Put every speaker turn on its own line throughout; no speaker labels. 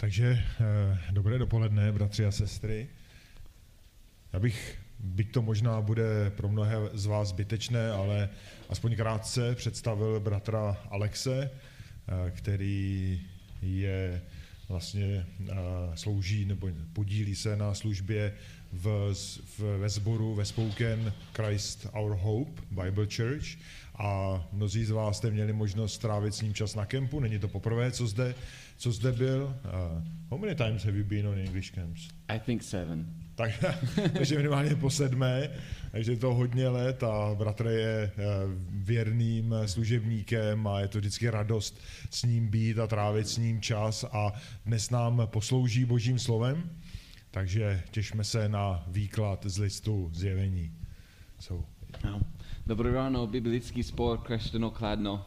Takže eh, dobré dopoledne, bratři a sestry. Já bych, byť to možná bude pro mnohé z vás zbytečné, ale aspoň krátce představil bratra Alexe, eh, který je vlastně eh, slouží nebo podílí se na službě v, v, ve sboru ve Spoken Christ Our Hope Bible Church a mnozí z vás jste měli možnost strávit s ním čas na kempu, není to poprvé, co zde, co zde byl. Uh, how many times have you been on English camps?
I think seven.
Tak, takže minimálně po sedmé, takže to hodně let a bratr je eh, věrným služebníkem a je to vždycky radost s ním být a trávit s ním čas a dnes nám poslouží božím slovem, takže těšme se na výklad z listu zjevení. So.
No. Dobré ráno, biblický spor Křesťano Kladno.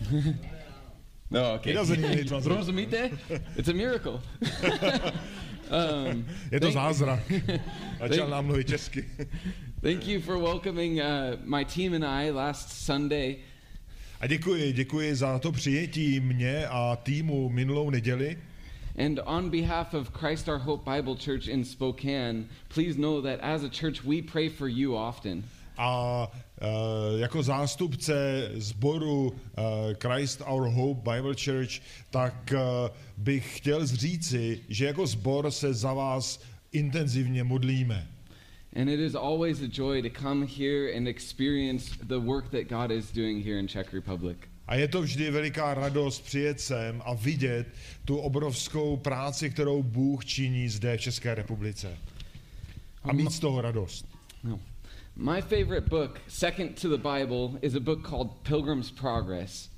no, okay.
He doesn't need.
Rozumíte? It's a miracle. um,
Je to zázrak. Začal nám mluvit česky.
Thank you for welcoming uh, my team and I last Sunday.
A děkuji, děkuji za to přijetí mě a týmu minulou neděli.
And on behalf of Christ Our Hope Bible Church in Spokane, please know that as a church we pray for you often.
A uh, jako zástupce sboru uh, Christ Our Hope Bible Church, tak uh, bych chtěl říci, že jako sbor se za vás intenzivně modlíme.
And it is always a joy to come here and experience the work that God is doing here in Czech Republic.
A je to vždy veliká radost přijet sem a vidět tu obrovskou práci, kterou Bůh činí zde v České republice. A mít z toho radost.
No. My favorite book, second to the Bible, is a book called Pilgrim's Progress.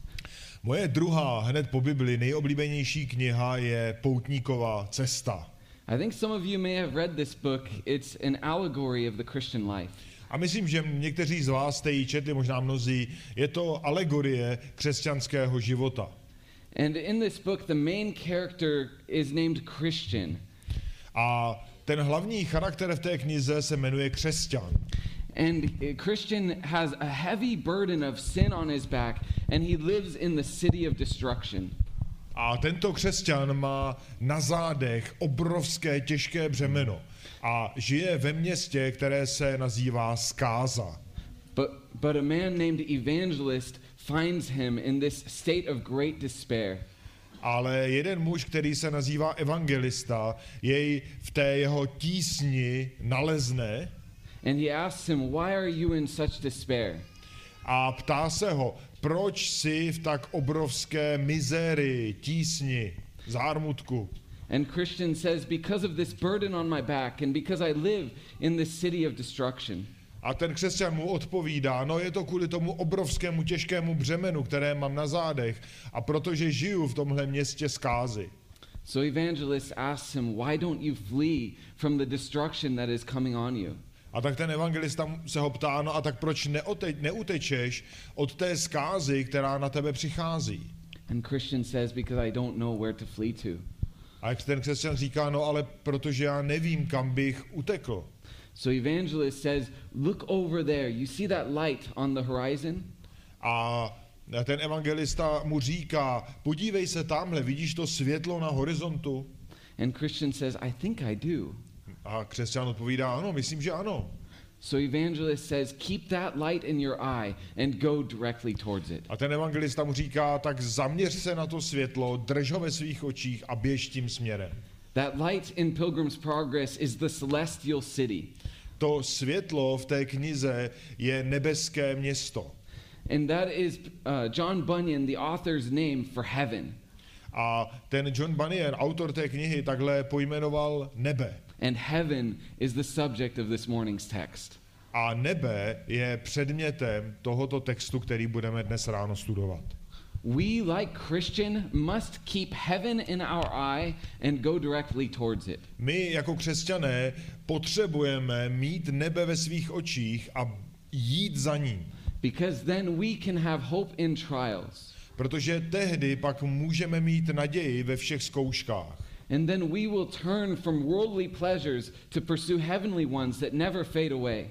Moje druhá, hned po Bibli, nejoblíbenější kniha je Poutníková cesta.
I think some of you may have read this book. It's an allegory of the Christian life.
A myslím, že někteří z vás jste ji četli, možná mnozí. Je to alegorie křesťanského života.
And in this book, the main character is named Christian.
A ten hlavní charakter v té knize se jmenuje křesťan.
And uh, Christian has a heavy burden of sin on his back, and he lives in the city of destruction.
A tento křesťan má na zádech obrovské těžké břemeno a žije ve městě, které se nazývá Skáza.
But, but a man named Evangelist finds him in this state of great despair.
Ale jeden muž, který se nazývá evangelista, jej v té jeho tísni nalezne
And he asks him, Why are you in such despair?
a ptá se ho, proč jsi v tak obrovské mizérii, tísni, zármutku.
And Christian says, Because of this burden on my back, and because I live in this city of destruction.
A ten křesťan mu odpovídá, no je to kvůli tomu obrovskému těžkému břemenu, které mám na zádech a protože žiju v tomhle městě zkázy.
So Evangelist asks him, Why don't you flee from the destruction that is coming on you?
A tak ten evangelista se ho ptá, no a tak proč neote, neutečeš od té zkázy, která na tebe přichází?
And Christian says, Because I don't know where to flee to.
A jak ten křesťan říká, no ale protože já nevím, kam bych utekl.
So Evangelist says, Look over there. You see that light on the horizon?
A ten evangelista mu říká, podívej se tamhle, vidíš to světlo na horizontu?
And Christian says, I think I do.
A křesťan odpovídá, ano, myslím, že ano.
So Evangelist says, Keep that light in your eye and go directly towards it.
A ten evangelista mu říká, tak zaměř se na to světlo, drž ho ve svých očích a běž tím směrem.
That light in Pilgrim's Progress is the celestial city.
To světlo v té knize je nebeské město.
And that is uh, John Bunyan, the author's name for heaven.
A ten John Bunyan, autor té knihy, takhle pojmenoval nebe.
And heaven is the subject of this morning's text.
A nebe je předmětem tohoto textu, který budeme dnes ráno studovat.
We, like Christian, must keep heaven in our eye and go directly towards it.
My jako křesťané potřebujeme mít nebe ve svých očích a jít za ním.
Because then we can have hope in trials.
Protože tehdy pak můžeme mít naději ve všech zkouškách.
And then we will turn from worldly pleasures to pursue heavenly ones that never fade away.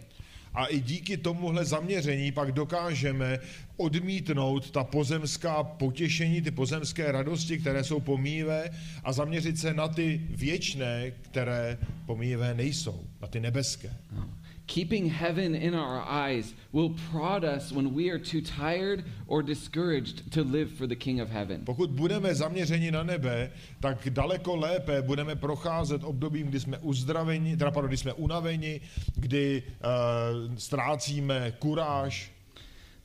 A i díky tomuhle zaměření pak dokážeme odmítnout ta pozemská potěšení, ty pozemské radosti, které jsou pomíjivé a zaměřit se na ty věčné, které pomíjivé nejsou, na ty nebeské.
Keeping heaven in our eyes will prod us when we are too tired or discouraged to live for the King of Heaven.
Pokud budeme zaměřeni na nebe, tak daleko lépe budeme procházet obdobím, kdy jsme uzdraveni, teda pardon, kdy jsme unaveni, kdy uh, ztrácíme kuráž.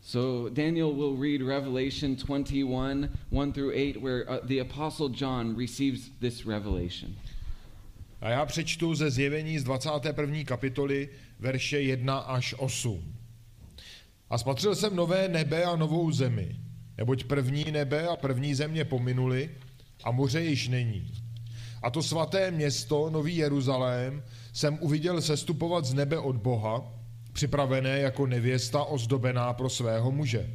So Daniel will read Revelation 21, 1 through 8, where uh, the Apostle John receives this revelation.
A já přečtu ze zjevení z 21. kapitoly verše 1 až 8. A spatřil jsem nové nebe a novou zemi, neboť první nebe a první země pominuli a moře již není. A to svaté město, Nový Jeruzalém, jsem uviděl sestupovat z nebe od Boha, připravené jako nevěsta ozdobená pro svého muže.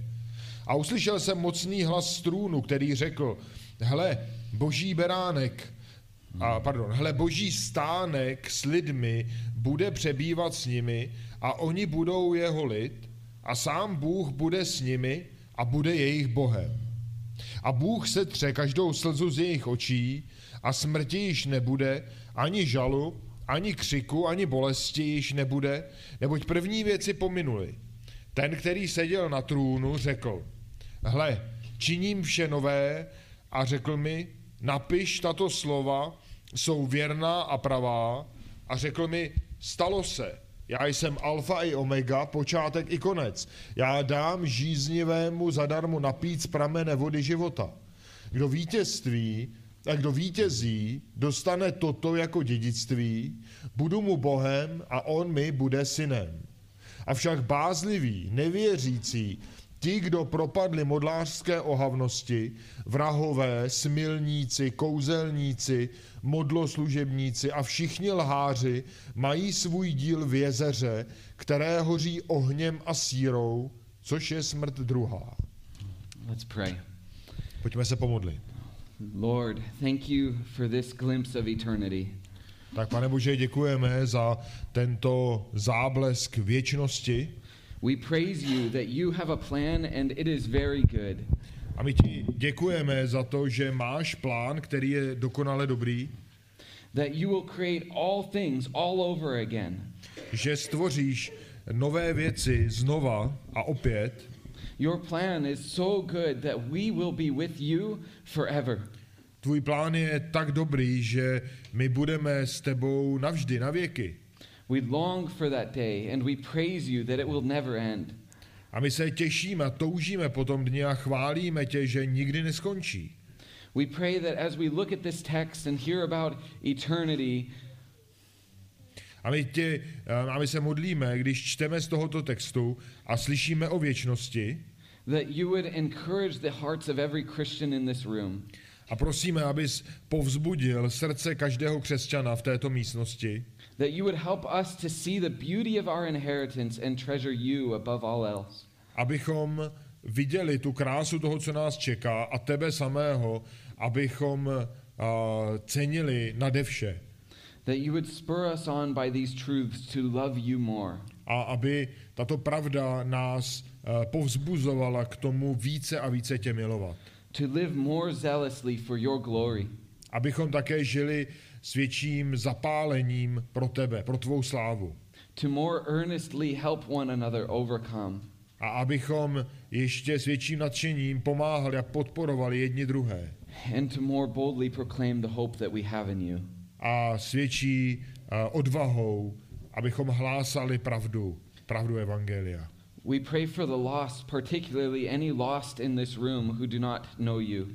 A uslyšel jsem mocný hlas z trůnu, který řekl, hle, boží beránek, a pardon, hle, boží stánek s lidmi bude přebývat s nimi a oni budou jeho lid a sám Bůh bude s nimi a bude jejich Bohem. A Bůh se tře každou slzu z jejich očí a smrti již nebude, ani žalu, ani křiku, ani bolesti již nebude, neboť první věci pominuly. Ten, který seděl na trůnu, řekl, hle, činím vše nové a řekl mi, napiš tato slova, jsou věrná a pravá a řekl mi, stalo se, já jsem alfa i omega, počátek i konec. Já dám žíznivému zadarmo napít z pramene vody života. Kdo vítězství a kdo vítězí, dostane toto jako dědictví, budu mu Bohem a on mi bude synem. Avšak bázliví, nevěřící, Ti, kdo propadli modlářské ohavnosti, vrahové, smilníci, kouzelníci, modloslužebníci a všichni lháři mají svůj díl v jezeře, které hoří ohněm a sírou, což je smrt druhá.
Let's pray.
Pojďme se pomodlit.
Lord, thank you for this glimpse of eternity.
Tak pane Bože, děkujeme za tento záblesk věčnosti.
We praise you that you have a plan and it is very good.
A my ti děkujeme za to, že máš plán, který je dokonale dobrý,
That you will create all things all over again.
že stvoříš nové věci znova a opět.
Your plan is so good that we will be with you forever.
Tvůj plán je tak dobrý, že my budeme s tebou navždy, na věky.
We long for that day and we praise you that it will never end.
A my se těšíme a toužíme po tom dni a chválíme tě, že nikdy neskončí.
We pray that as we look at this text and hear about eternity,
A my, tě, a my se modlíme, když čteme z tohoto textu a slyšíme o věčnosti
that you would encourage the hearts of every Christian in this room.
a prosíme, abys povzbudil srdce každého křesťana v této místnosti,
That you would help us to see the beauty of our inheritance and treasure you above all else.
abychom viděli tu krásu toho, co nás čeká a tebe samého, abychom uh, cenili nade vše.
That you would spur us on by these truths to love you more.
A aby tato pravda nás uh, povzbuzovala k tomu více a více tě milovat.
To live more zealously for your glory.
Abychom také žili s větším zapálením pro tebe, pro tvou slávu.
To more earnestly help one another overcome.
A abychom ještě s větším nadšením pomáhali a podporovali jedni druhé.
And to more boldly proclaim the hope that we have in you.
A s větší uh, odvahou, abychom hlásali pravdu, pravdu Evangelia.
We pray for the lost, particularly any lost in this room who do not know you.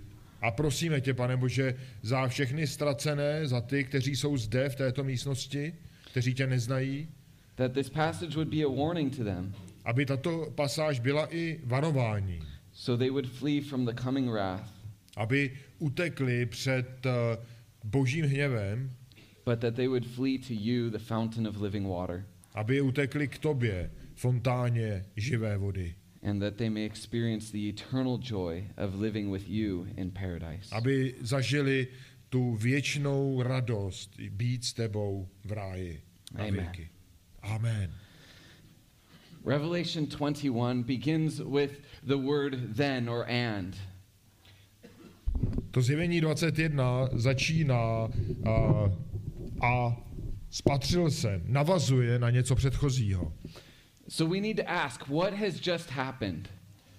A prosíme tě, pane Bože, za všechny ztracené, za ty, kteří jsou zde v této místnosti, kteří tě neznají,
That this passage would be a warning to them,
aby tato pasáž byla i varování,
so they would flee from the coming wrath,
aby utekli před eh, božím hněvem,
but that they would flee to you, the fountain of living water,
aby utekli k tobě, fontáně živé vody,
and that they may experience the eternal joy of living with you in paradise.
aby zažili tu věčnou radost být s tebou v ráji na
Amen.
věky. Amen.
Revelation 21 begins with the word then or and.
To zjevení 21 začíná a, a spatřil jsem, navazuje na něco předchozího.
So we need to ask what has just happened?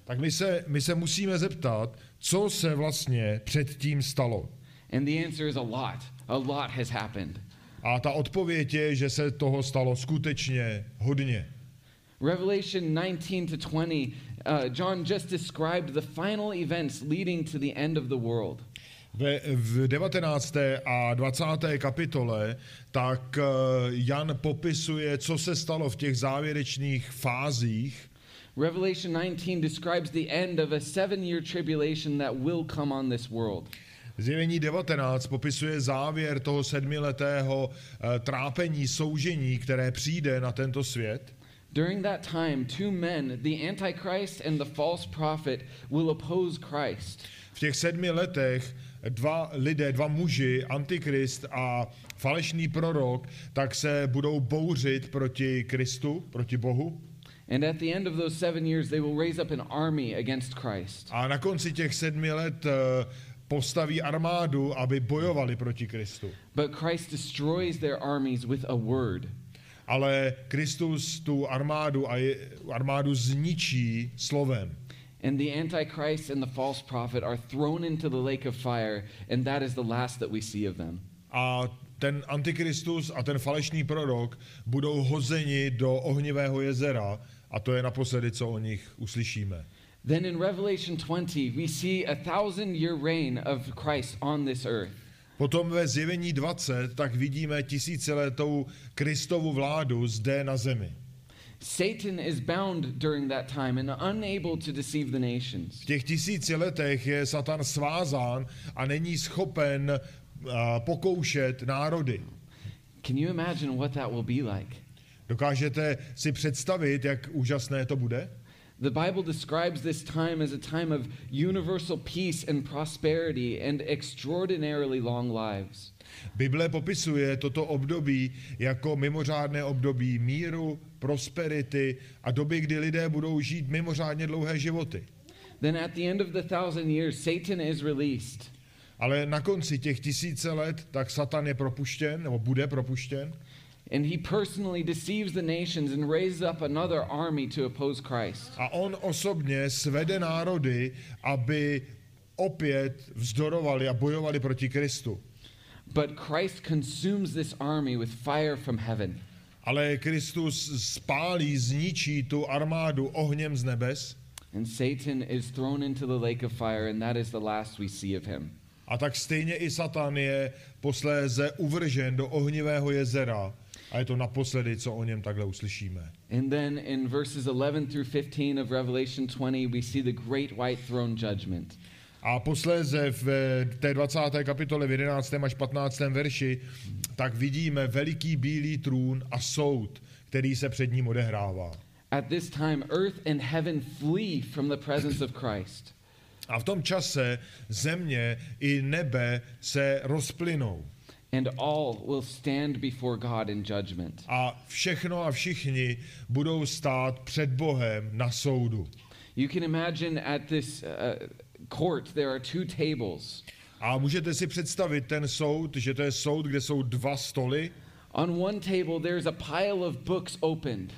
Tak my se, my se musíme zeptat, co se vlastně předtím stalo.
And the answer is a lot. A lot has happened.
A ta odpověď je, že se toho stalo skutečně hodně.
Revelation 19 to 20, uh, John just described the final events leading to the end of the world.
Ve, v 19. a 20. kapitole tak eh, Jan popisuje, co se stalo v těch závěrečných fázích.
Revelation 19 describes the end of a seven year tribulation that will come on this world.
Zjevení 19 popisuje závěr toho sedmiletého eh, trápení, soužení, které přijde na tento svět.
During that time, two men, the Antichrist and the false prophet, will oppose Christ.
V těch sedmi letech dva lidé, dva muži, antikrist a falešný prorok, tak se budou bouřit proti Kristu, proti Bohu.
And at the end of those seven years, they will raise up an army against Christ.
A na konci těch sedmi let eh, postaví armádu, aby bojovali proti Kristu.
But Christ destroys their armies with a word.
Ale Kristus tu armádu a je, armádu zničí slovem.
And the Antichrist and the false prophet are thrown into the lake of fire, and that is the last that we see of them.
A ten antikristus a ten falešný prorok budou hozeni do ohnivého jezera a to je naposledy, co o nich uslyšíme.
Then in Revelation 20, we see a thousand year reign of Christ on this earth.
Potom ve zjevení 20 tak vidíme tisíciletou Kristovu vládu zde na zemi.
Satan is bound during that time and unable to deceive the nations.
V těch tisíci letech je Satan svázán a není schopen uh, pokoušet národy.
Can you imagine what that will be like?
Dokážete si představit, jak úžasné to bude?
The Bible describes this time as a time of universal peace and prosperity and extraordinarily long lives.
Bible popisuje toto období jako mimořádné období míru, prosperity a doby, kdy lidé budou žít mimořádně dlouhé životy.
Then at the end of the thousand years, Satan is released.
Ale na konci těch tisíce let tak Satan je propuštěn, nebo bude propuštěn.
And he personally deceives the nations and raises up another army to oppose Christ.
A on osobně svede národy, aby opět vzdorovali a bojovali proti Kristu.
But Christ consumes this army with fire from heaven.
Ale Kristus spálí, zničí tu armádu ohněm z nebes.
And Satan is thrown into the lake of fire, and that is the last we see of him.
A tak stejně i Satan je posléze uvržen do ohnivého jezera. A je to naposledy, co o něm takhle uslyšíme.
And then in verses 11 through 15 of Revelation 20, we see the great white throne judgment.
A posléze v eh, té 20. kapitole v 11. až 15. verši tak vidíme veliký bílý trůn a soud, který se před ním odehrává.
At this time, earth and heaven flee from the presence of Christ.
A v tom čase země i nebe se rozplynou.
And all will stand before God in judgment.
A všechno a všichni budou stát před Bohem na soudu.
You can imagine at this uh, court there are two tables.
A můžete si představit ten soud, že to je soud, kde jsou dva stoly
On one table, there's a pile of books opened.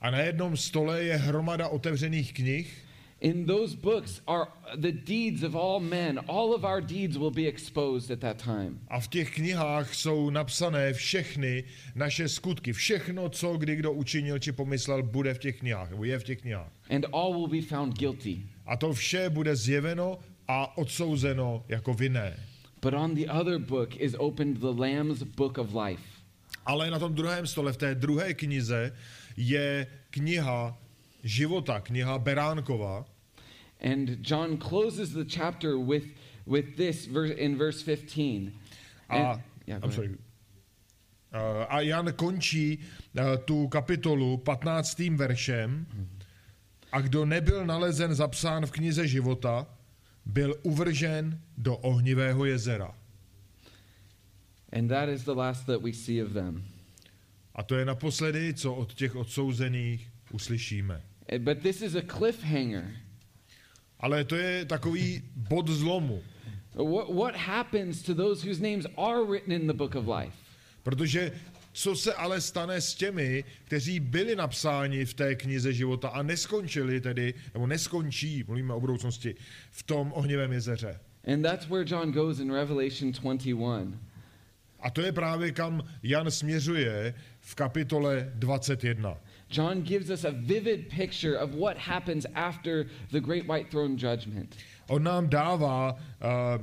a na jednom stole je hromada otevřených knih
In those books are the deeds of all men. All of our deeds will be exposed at that time.
a v těch knihách jsou napsané všechny naše skutky. Všechno, co kdy kdo učinil či pomyslel, bude v těch knihách, nebo je v těch knihách.
And all will be found guilty.
A to vše bude zjeveno a odsouzeno jako vinné.
But on the other book is opened the Lamb's book of life.
Ale na tom druhém stole, v té druhé knize, je kniha života, kniha Beránkova.
And John closes the chapter with, with this verse in verse 15.
A,
And- yeah,
I'm
ahead.
sorry. Uh, a Jan končí uh, tu kapitolu 15. veršem. A kdo nebyl nalezen zapsán v knize života, byl uvržen do ohnivého jezera.
And that is the last that we see of them.
A to je naposledy, co od těch odsouzených uslyšíme.
Uh, But this is a cliffhanger.
Ale to je takový bod zlomu,
What, what happens to those whose names are written in the book of life?
protože co se ale stane s těmi, kteří byli napsáni v té knize života a neskončili tedy, nebo neskončí, mluvíme o budoucnosti, v tom ohnivém jezeře.
And that's where John goes in Revelation 21.
A to je právě kam Jan směřuje v kapitole 21.
John gives us a vivid picture of what happens after the great white throne judgment.
On nám dává uh,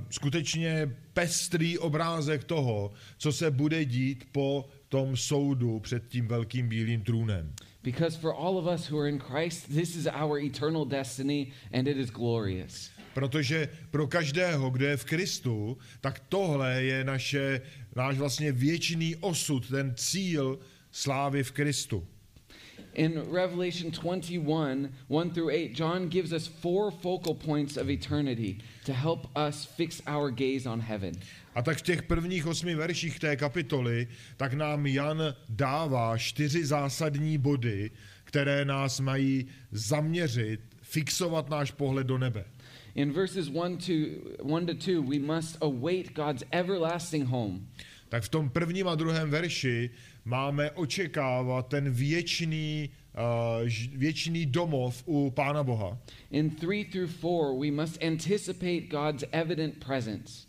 skutečně pestrý obrázek toho, co se bude dít po tom soudu před tím velkým bílým trůnem.
Because for all of us who are in Christ, this is our eternal destiny and it is glorious.
Protože pro každého, kdo je v Kristu, tak tohle je naše, náš vlastně věčný osud, ten cíl slávy v Kristu.
In Revelation 21, 1 through 8, John gives us four focal points of eternity to help us fix our gaze on heaven.
A tak v těch prvních osmi verších té kapitoly, tak nám Jan dává čtyři zásadní body, které nás mají zaměřit, fixovat náš pohled do nebe.
In verses 1 to, 1 to 2, we must await God's everlasting home.
Tak v tom prvním a druhém verši máme očekávat ten věčný, uh, věčný domov u Pána Boha.
In 3 through 4, we must anticipate God's evident presence.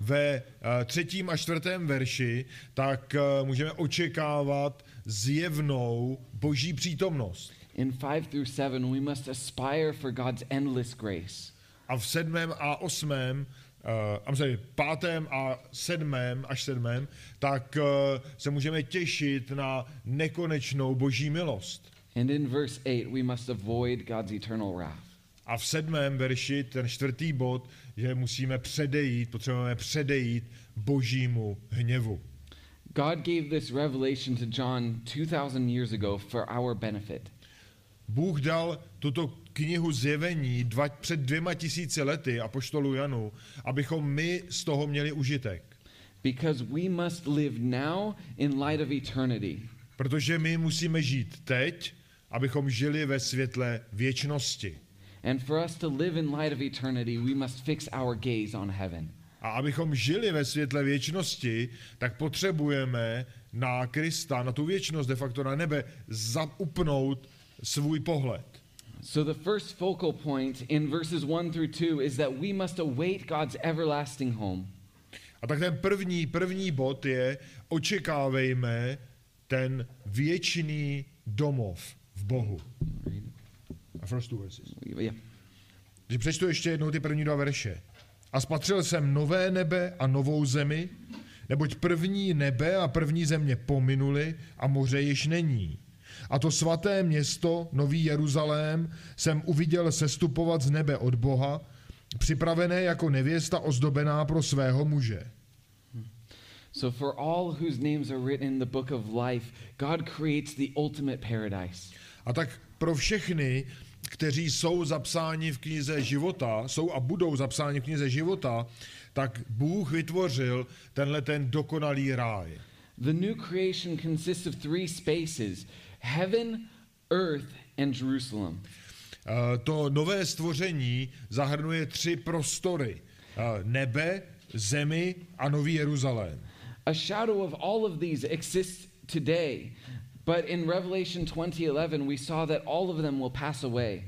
Ve uh, třetím a čtvrtém verši tak uh, můžeme očekávat zjevnou boží přítomnost.
In 5 through 7, we must aspire for God's endless grace.
A v sedmém a osmém, uh, I'm sorry, pátém a sedmém až sedmém, tak uh, se můžeme těšit na nekonečnou boží milost.
And in verse 8, we must avoid God's eternal wrath.
A v sedmém verši, ten čtvrtý bod, že musíme předejít, potřebujeme předejít božímu hněvu.
God gave this revelation to John 2,000 years ago for our benefit.
Bůh dal tuto knihu zjevení dva, před dvěma tisíci lety apoštolu Janu, abychom my z toho měli užitek.
Because we must live now in light of eternity.
Protože my musíme žít teď, abychom žili ve světle věčnosti.
And for us to live in light of eternity, we must fix our gaze on heaven.
A abychom žili ve světle věčnosti, tak potřebujeme na Krista, na tu věčnost, de facto na nebe, zaupnout svůj pohled.
So the first focal point in verses 1 through 2 is that we must await God's everlasting home.
A tak ten první, první bod je, očekávejme ten věčný domov v Bohu. A first two verses.
Yeah.
Že přečtu ještě jednou ty první dva verše. A spatřil jsem nové nebe a novou zemi, neboť první nebe a první země pominuli a moře již není. A to svaté město, Nový Jeruzalém, jsem uviděl sestupovat z nebe od Boha, připravené jako nevěsta ozdobená pro svého muže.
So for all whose names are written in the book of life, God creates the ultimate paradise.
A tak pro všechny, kteří jsou zapsáni v knize života, jsou a budou zapsáni v knize života, tak Bůh vytvořil tenhle ten dokonalý ráj.
The new creation consists of three spaces heaven, earth, and Jerusalem.
Eh, To nové stvoření zahrnuje tři prostory. Eh, Nebe, zemi a Nový Jeruzalém.
A shadow of all of these exists today, but in Revelation 20:11 we saw that all of them will pass away.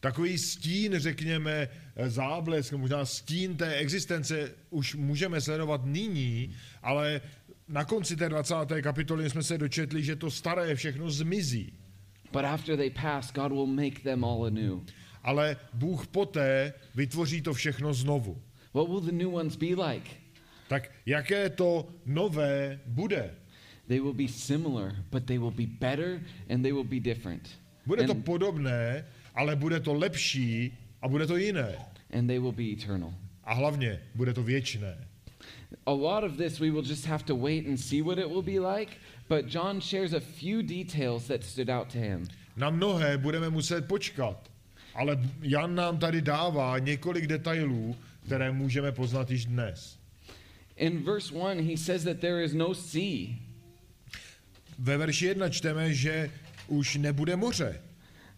Takový stín, řekněme, eh, záblesk, možná stín té existence už můžeme sledovat nyní, ale na konci té 20. kapitoly jsme se dočetli, že to staré všechno zmizí.
But after they pass, God will make them all anew.
Ale Bůh poté vytvoří to všechno znovu.
What will the new ones be like?
Tak jaké to nové bude?
They will be similar, but they will be better and they will be different.
Bude to
And,
podobné, ale bude to lepší a bude to jiné.
and they will be eternal.
A hlavně bude to věčné.
A lot of this we will just have to wait and see what it will be like, but John shares a few details that stood out to him.
Na mnohé budeme muset počkat, ale Jan nám tady dává několik detailů, které můžeme poznat již dnes.
In verse 1, he says that there is no sea.
Ve verši 1 čteme, že už nebude moře.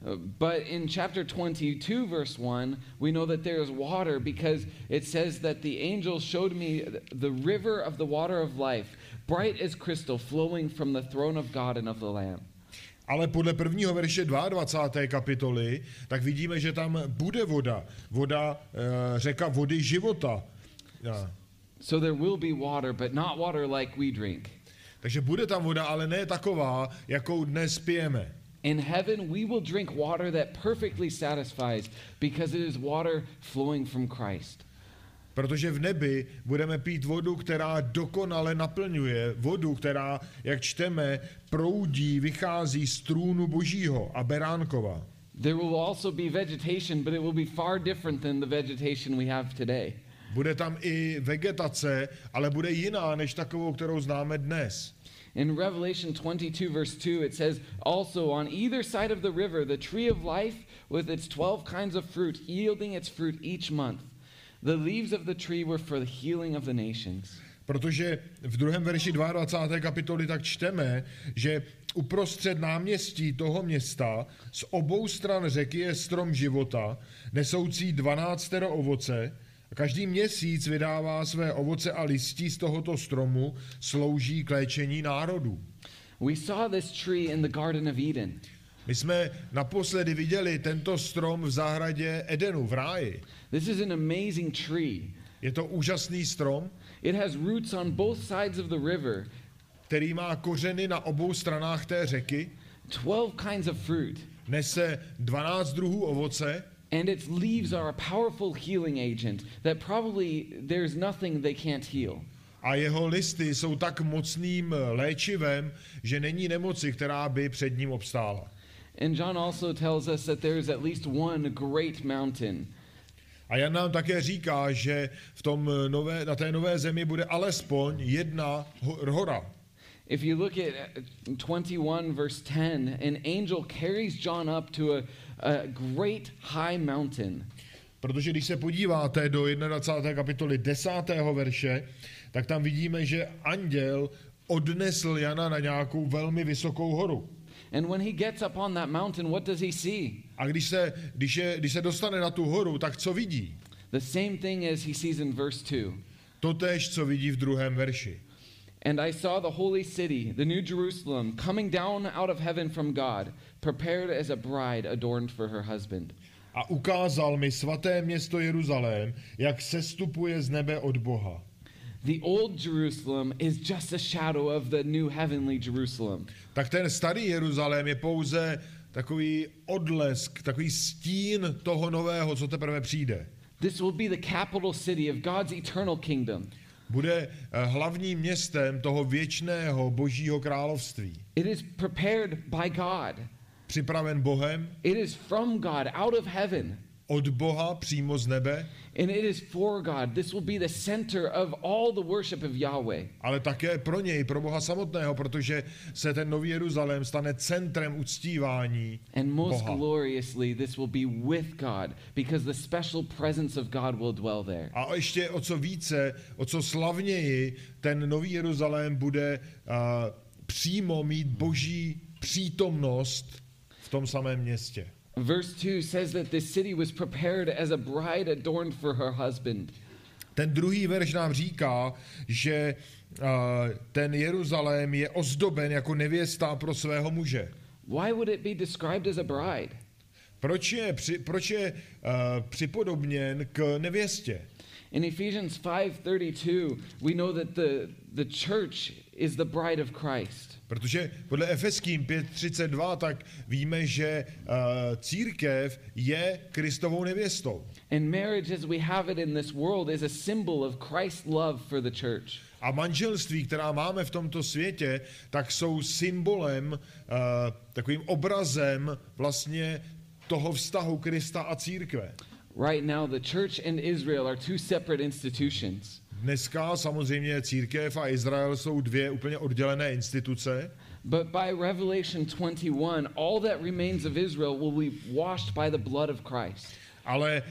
Uh, But in chapter 22, verse 1, we know that there is water because it says that the angel showed me the river of the water of life, bright as crystal, flowing from the throne of God and of the Lamb.
Ale podle prvního verše 22. kapitoly, tak vidíme, že tam bude voda. Voda, eh, řeka vody života. Ja.
So there will be water, but not water like we drink.
Takže bude tam voda, ale ne taková, jakou dnes pijeme.
In heaven, we will drink water that perfectly satisfies because it is water flowing from Christ.
Protože v nebi budeme pít vodu, která dokonale naplňuje. Vodu, která, jak čteme, proudí, vychází z trůnu božího a beránkova.
There will also be vegetation, but it will be far different than the vegetation we have today.
Bude tam i vegetace, ale bude jiná než takovou, kterou známe dnes.
In Revelation 22, verse 2, it says, Also on either side of the river, the tree of life with its 12 kinds of fruit, yielding its fruit each month. The leaves of the tree were for the healing of the nations.
Protože v druhém verši 22. kapitoly tak čteme, že uprostřed náměstí toho města z obou stran řeky je strom života, nesoucí 12 ovoce, každý měsíc vydává své ovoce a listí z tohoto stromu, slouží k léčení národů.
We saw this tree in the Garden of Eden.
My jsme naposledy viděli tento strom v zahradě Edenu v ráji.
This is an amazing tree.
Je to úžasný strom,
It has roots on both sides of the river,
který má kořeny na obou stranách té řeky,
12 kinds of fruit,
nese 12 druhů ovoce
and its leaves are a powerful healing agent that probably there's nothing they can't heal.
a jeho listy jsou tak mocným léčivem, že není nemoci, která by před ním obstála.
And John also tells us that there is at least one great mountain.
A Jan nám také říká, že v tom nové, na té nové zemi bude alespoň jedna ho- hora.
If you look at uh, 21, verse 10, an angel carries John up to a, a great high mountain.
Protože když se podíváte do 21. kapitoly 10. verše, tak tam vidíme, že anděl odnesl Jana na nějakou velmi vysokou horu.
And when he gets up on that mountain, what does he see?
A když se, když, je, když se dostane na tu horu, tak co vidí?
The same thing as he sees in verse 2.
Totež, co vidí v druhém verši.
And I saw the holy city, the new Jerusalem, coming down out of heaven from God, prepared as a bride adorned for her husband.
A ukázal mi svaté město Jeruzalém, jak sestupuje z nebe od Boha.
The old Jerusalem is just a shadow of the new heavenly Jerusalem.
Tak ten starý Jeruzalém je pouze takový odlesk, takový stín toho nového, co teprve přijde.
This will be the capital city of God's eternal kingdom.
Bude eh, hlavním městem toho věčného božího království.
It is prepared by God.
Připraven Bohem,
It is from God, out of heaven.
Od Boha přímo z nebe,
And it is for God. This will be the center of all the worship of Yahweh.
ale také pro něj, pro Boha samotného, protože se ten nový Jeruzalém stane centrem uctívání
And most
Boha.
gloriously, this will be with God because the special presence of God will dwell there.
A ještě o co více, o co slavněji, ten nový Jeruzalém bude uh, přímo mít boží přítomnost v tom samém městě.
Verse 2 says that this city was prepared as a bride adorned for her husband.
Ten druhý verš nám říká, že uh, ten Jeruzalém je ozdoben jako nevěsta pro svého muže.
Why would it be described as a bride?
Proč je, při, proč je uh, připodobněn k nevěstě?
In Ephesians 5:32, we know that the, the church is the bride of Christ.
Protože podle Efeským 5.32 tak víme, že uh, církev je Kristovou nevěstou.
And marriage as we have it in this world is a symbol of Christ's love for the church.
A manželství, která máme v tomto světě, tak jsou symbolem, uh, takovým obrazem vlastně toho vztahu Krista a církve.
Right now, the church and Israel are two separate institutions.
Dneska samozřejmě církev a Izrael jsou dvě úplně oddělené instituce,
But by Revelation 21, all that remains of Israel will be washed by the blood of Christ.
ale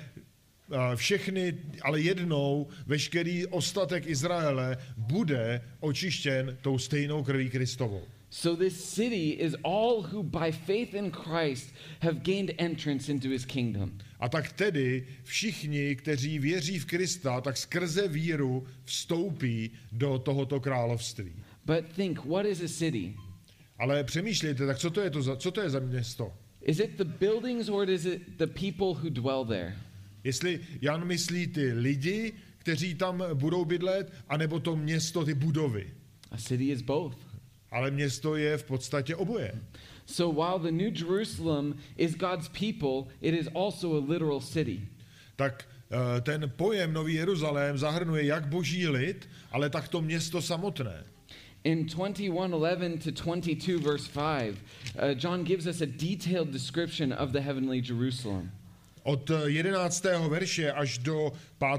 všechny, ale jednou veškerý ostatek Izraele bude očištěn tou stejnou krví Kristovou.
So this city is all who by faith in Christ have gained entrance into his kingdom.
A tak tedy všichni, kteří věří v Krista, tak skrze víru vstoupí do tohoto království.
But think, what is a city?
Ale přemýšlejte, tak co to je, to za, co to je za město?
Is it the buildings or is it the people who dwell there?
Jestli Jan myslí ty lidi, kteří tam budou bydlet, anebo to město, ty budovy.
A city is both.
Ale město je v podstatě oboje.
So while the New Jerusalem is God's people, it is also a literal city.
Tak eh, ten pojem Nový Jeruzalém zahrnuje jak boží lid, ale tak to město samotné.
In 21:11 to 22 verse 5, uh, John gives us a detailed description of the heavenly Jerusalem.
Od 11. verše až do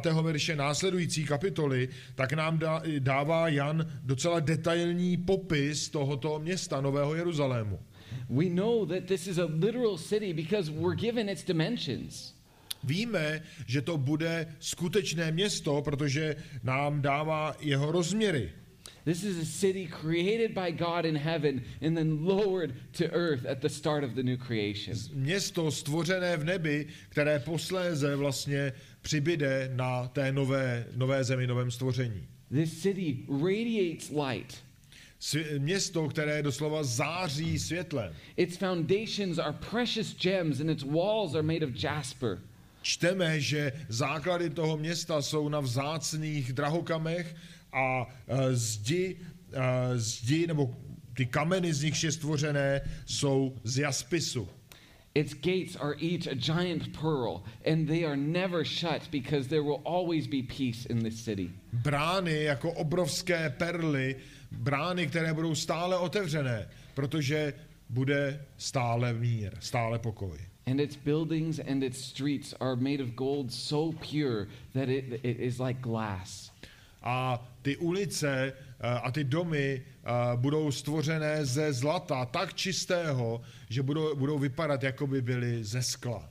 5. verše následující kapitoly, tak nám dá, dává Jan docela detailní popis tohoto města, Nového Jeruzalému.
We know that this is a literal city because we're given its dimensions.
Víme, že to bude skutečné město, protože nám dává jeho rozměry.
This is a city created by God in heaven and then lowered to earth at the start of the new creation.
Město stvořené v nebi, které posléze vlastně přibyde na té nové, nové zemi, novém stvoření.
This city radiates light.
Město, které doslova září světlem.
Its foundations are precious gems and its walls are made of jasper.
Čteme, že základy toho města jsou na vzácných drahokamech a e, zdi, e, zdi nebo ty kameny, z nichž je stvořené, jsou z jaspisu.
Its gates are each a giant pearl, and they are never shut because there will always be peace in this city.
Brány jako obrovské perly, brány, které budou stále otevřené, protože bude stále mír, stále pokoj.
And its buildings and its streets are made of gold so pure that it, it is like glass.
A ty ulice eh, a ty domy eh, budou stvořené ze zlata tak čistého, že budou, budou vypadat, jako by byly ze skla.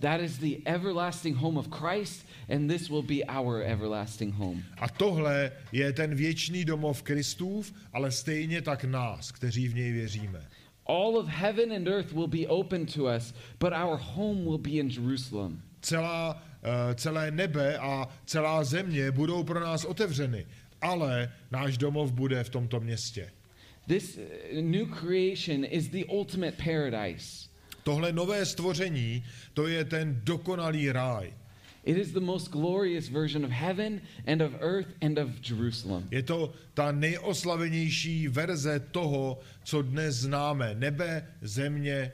That is the everlasting home of Christ, and this will be our everlasting home.
A tohle je ten věčný domov Kristův, ale stejně tak nás, kteří v něj věříme.
All of heaven and earth will be open to us, but our home will be in Jerusalem.
Celá, eh, celé nebe a celá země budou pro nás otevřeny, ale náš domov bude v tomto městě.
This uh, new creation is the ultimate paradise.
Tohle nové stvoření, to je ten dokonalý ráj.
It is the most glorious version of heaven and of earth and of Jerusalem.
Je to ta nejoslavenější verze toho, co dnes známe. Nebe, země.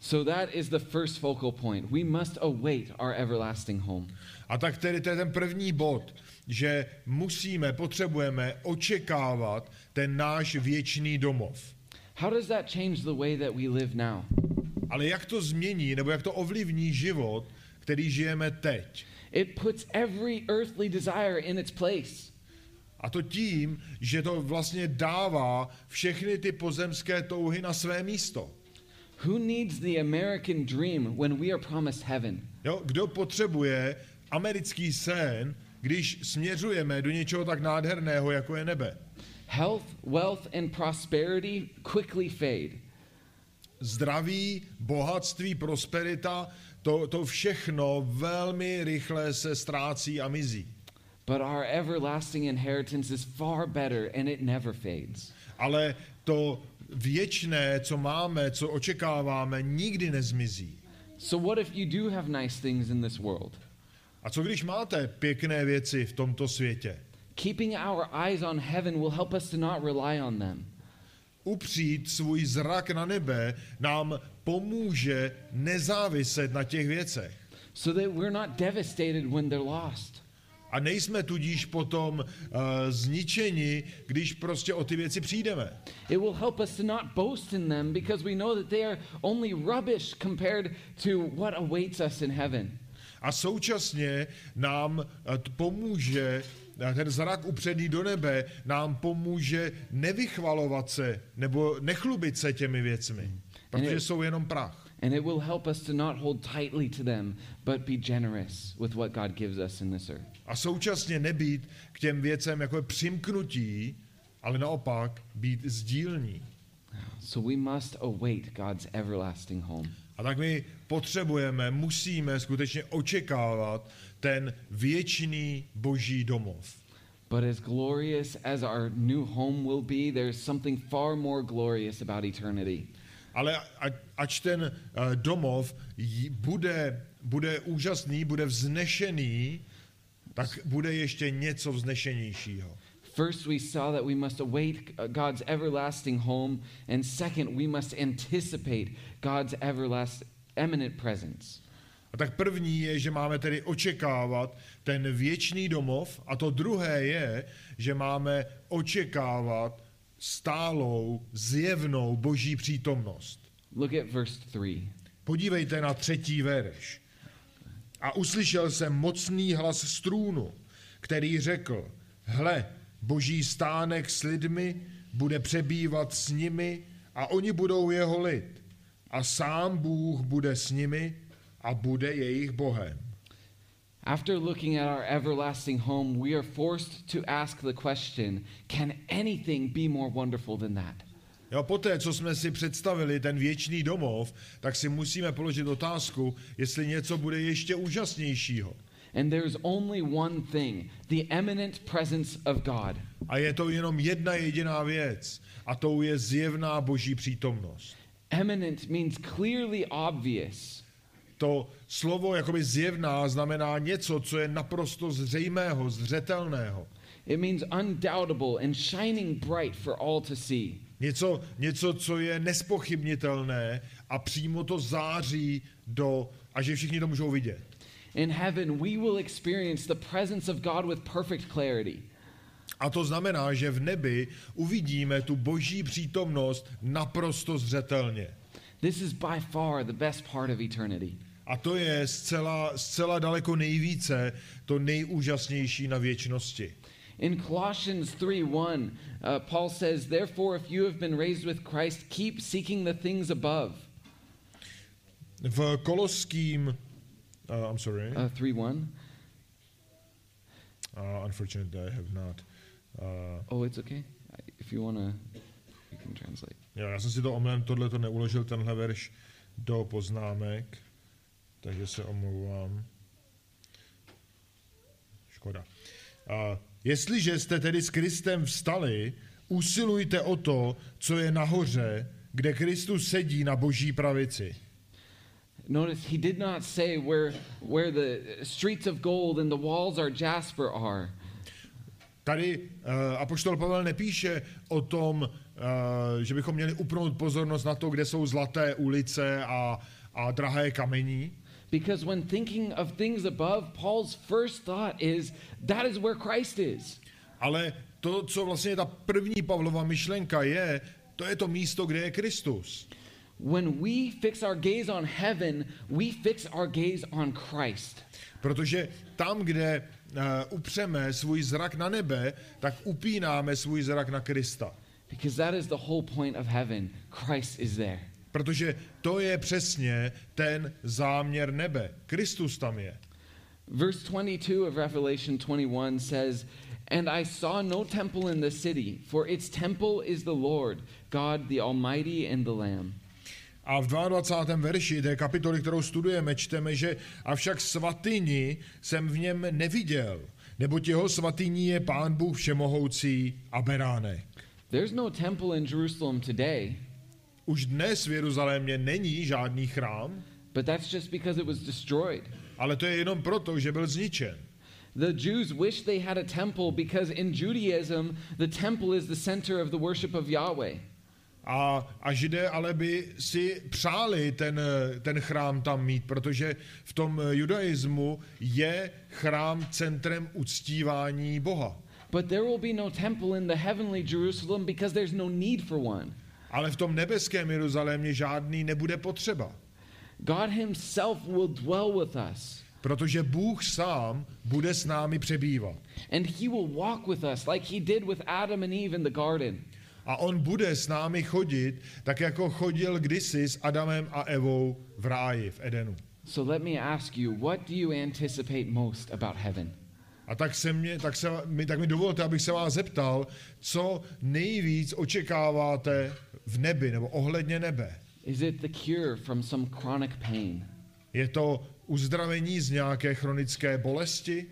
So that is the first focal point. We must await our everlasting home.
A tak tedy to je ten první bod, že musíme, potřebujeme očekávat ten náš věčný domov.
How does that change the way that we live now?
Ale jak to změní, nebo jak to ovlivní život, který žijeme teď?
It puts every earthly desire in its place.
A to tím, že to vlastně dává všechny ty pozemské touhy na své místo.
Who needs the American dream when we are promised heaven?
Jo? Kdo potřebuje americký sen, když směřujeme do něčeho tak nádherného, jako je nebe?
Health, wealth, and prosperity quickly fade.
Zdraví, bohatství, prosperita, to, to všechno velmi rychle se ztrácí a mizí.
But our everlasting inheritance is far better and it never fades.
Ale to věčné, co máme, co očekáváme, nikdy nezmizí.
So, what if you do have nice things in this world?
A co když máte pěkné věci v tomto světě?
Keeping our eyes on heaven will help us to not rely on them.
Upřít svůj zrak na nebe nám pomůže nezáviset na těch věcech.
so that we're not devastated when they're lost.
A nejsme tudíž potom uh, zničeni, když prostě o ty věci přijdeme.
It will help us to not boast in them because we know that they are only rubbish compared to what awaits us in heaven.
A současně nám eh, pomůže, eh, ten zrak upředný do nebe, nám pomůže nevychvalovat se nebo nechlubit se těmi věcmi, protože jsou jenom prach.
And it will help us to not hold tightly to them, but be generous with what God gives us in this earth.
A současně nebýt k těm věcem jako přimknutí, ale naopak být sdílní.
So we must await God's everlasting home.
A tak my potřebujeme, musíme skutečně očekávat ten věčný boží domov.
But as glorious as our new home will be, there's something far more glorious about eternity.
Ale ať, ač ten uh, domov bude, bude úžasný, bude vznešený, tak bude ještě něco vznešenějšího.
First, we saw that we must await God's everlasting home, and second, we must anticipate God's everlasting eminent presence.
A tak první je, že máme tedy očekávat ten věčný domov a to druhé je, že máme očekávat stálou, zjevnou boží přítomnost.
Look at verse 3.
Podívejte na třetí verš. A uslyšel jsem mocný hlas z trůnu, který řekl, hle, boží stánek s lidmi bude přebývat s nimi a oni budou jeho lid. A sám Bůh bude s nimi a bude jejich Bohem.
After looking at our everlasting home, we are forced to ask the question can anything be more wonderful than that?
Jo, poté, co jsme si představili ten věčný domov, tak si musíme položit otázku, jestli něco bude ještě úžasnějšího.
And there's only one thing the eminent presence of God.
A je to jenom jedna jediná věc, a tou je zjevná boží přítomnost.
Eminent means clearly obvious.
To slovo jakoby zjevná znamená něco, co je naprosto zřejmého, zřetelného.
It means undoubtable and shining bright for all to see.
Něco, něco, co je nespochybnitelné a přímo to září do, a že všichni to můžou vidět.
In heaven, we will experience the presence of God with perfect clarity.
A to znamená, že v nebi uvidíme tu boží přítomnost naprosto zřetelně.
This is by far the best part of eternity.
A to je zcela, zcela daleko nejvíce to nejúžasnější na věčnosti.
In Colossians 3:1, uh, Paul says, "Therefore if you have been raised with Christ, keep seeking the things above."
V Koloským, uh, I'm sorry,
Uh, 3:1.
uh, unfortunately I have not. Uh,
Oh, it's okay. If you want to you can translate.
jo, já jsem si to omylem tohle to neuložil, tenhle verš do poznámek, takže se omlouvám. Škoda. Uh, jestliže jste tedy s Kristem vstali, usilujte o to, co je nahoře, kde Kristus sedí na boží pravici.
Notice he did not say where where the streets of gold and the walls are jasper are.
Tady uh, Apoštol Pavel nepíše o tom, uh, že bychom měli upnout pozornost na to, kde jsou zlaté ulice a, a drahé kamení,
Because when thinking of things above, Paul's first thought is that is where Christ is.
ale to, co vlastně ta první Pavlova myšlenka je, to je to místo, kde je Kristus.
When we fix our gaze on heaven, we fix our gaze on Christ.
Protože tam, kde Eh, upřeme svůj zrak na nebe, tak upínáme svůj zrak na Krista.
Because that is the whole point of heaven. Christ is there.
Protože to je přesně ten záměr nebe. Kristus tam je.
Verse 22 of Revelation 21 says, And I saw no temple in the city, for its temple is the Lord, God the Almighty and the Lamb.
A v 22. verši té kapitoly, kterou studujeme, čteme, že avšak svatyni jsem v něm neviděl, neboť jeho svatyní je Pán Bůh všemohoucí a beránek.
There's no temple in Jerusalem today,
Už dnes v Jeruzalémě není žádný chrám,
but that's just because it was destroyed.
ale to je jenom proto, že byl zničen.
The Jews wish they had a temple because in Judaism, the temple is the center of the worship of Yahweh.
A, a židé ale by si přáli ten, ten chrám tam mít, protože v tom judaismu je chrám centrem uctívání Boha.
But there will be no temple in the heavenly Jerusalem because there's no need for one.
Ale v tom nebeském Jeruzalémě žádný nebude potřeba,
God Himself will dwell with us,
protože Bůh sám bude s námi přebývat.
and He will walk with us like He did with Adam and Eve in the garden.
A on bude s námi chodit, tak jako chodil kdysi s Adamem a Evou v ráji, v Edenu.
So let me ask you, what do you anticipate most about heaven?
A tak, se mě, tak, se, mi, tak mi dovolte, abych se vás zeptal, co nejvíc očekáváte v nebi nebo ohledně nebe.
Is it the cure from some chronic pain
Je to uzdravení z nějaké chronické bolesti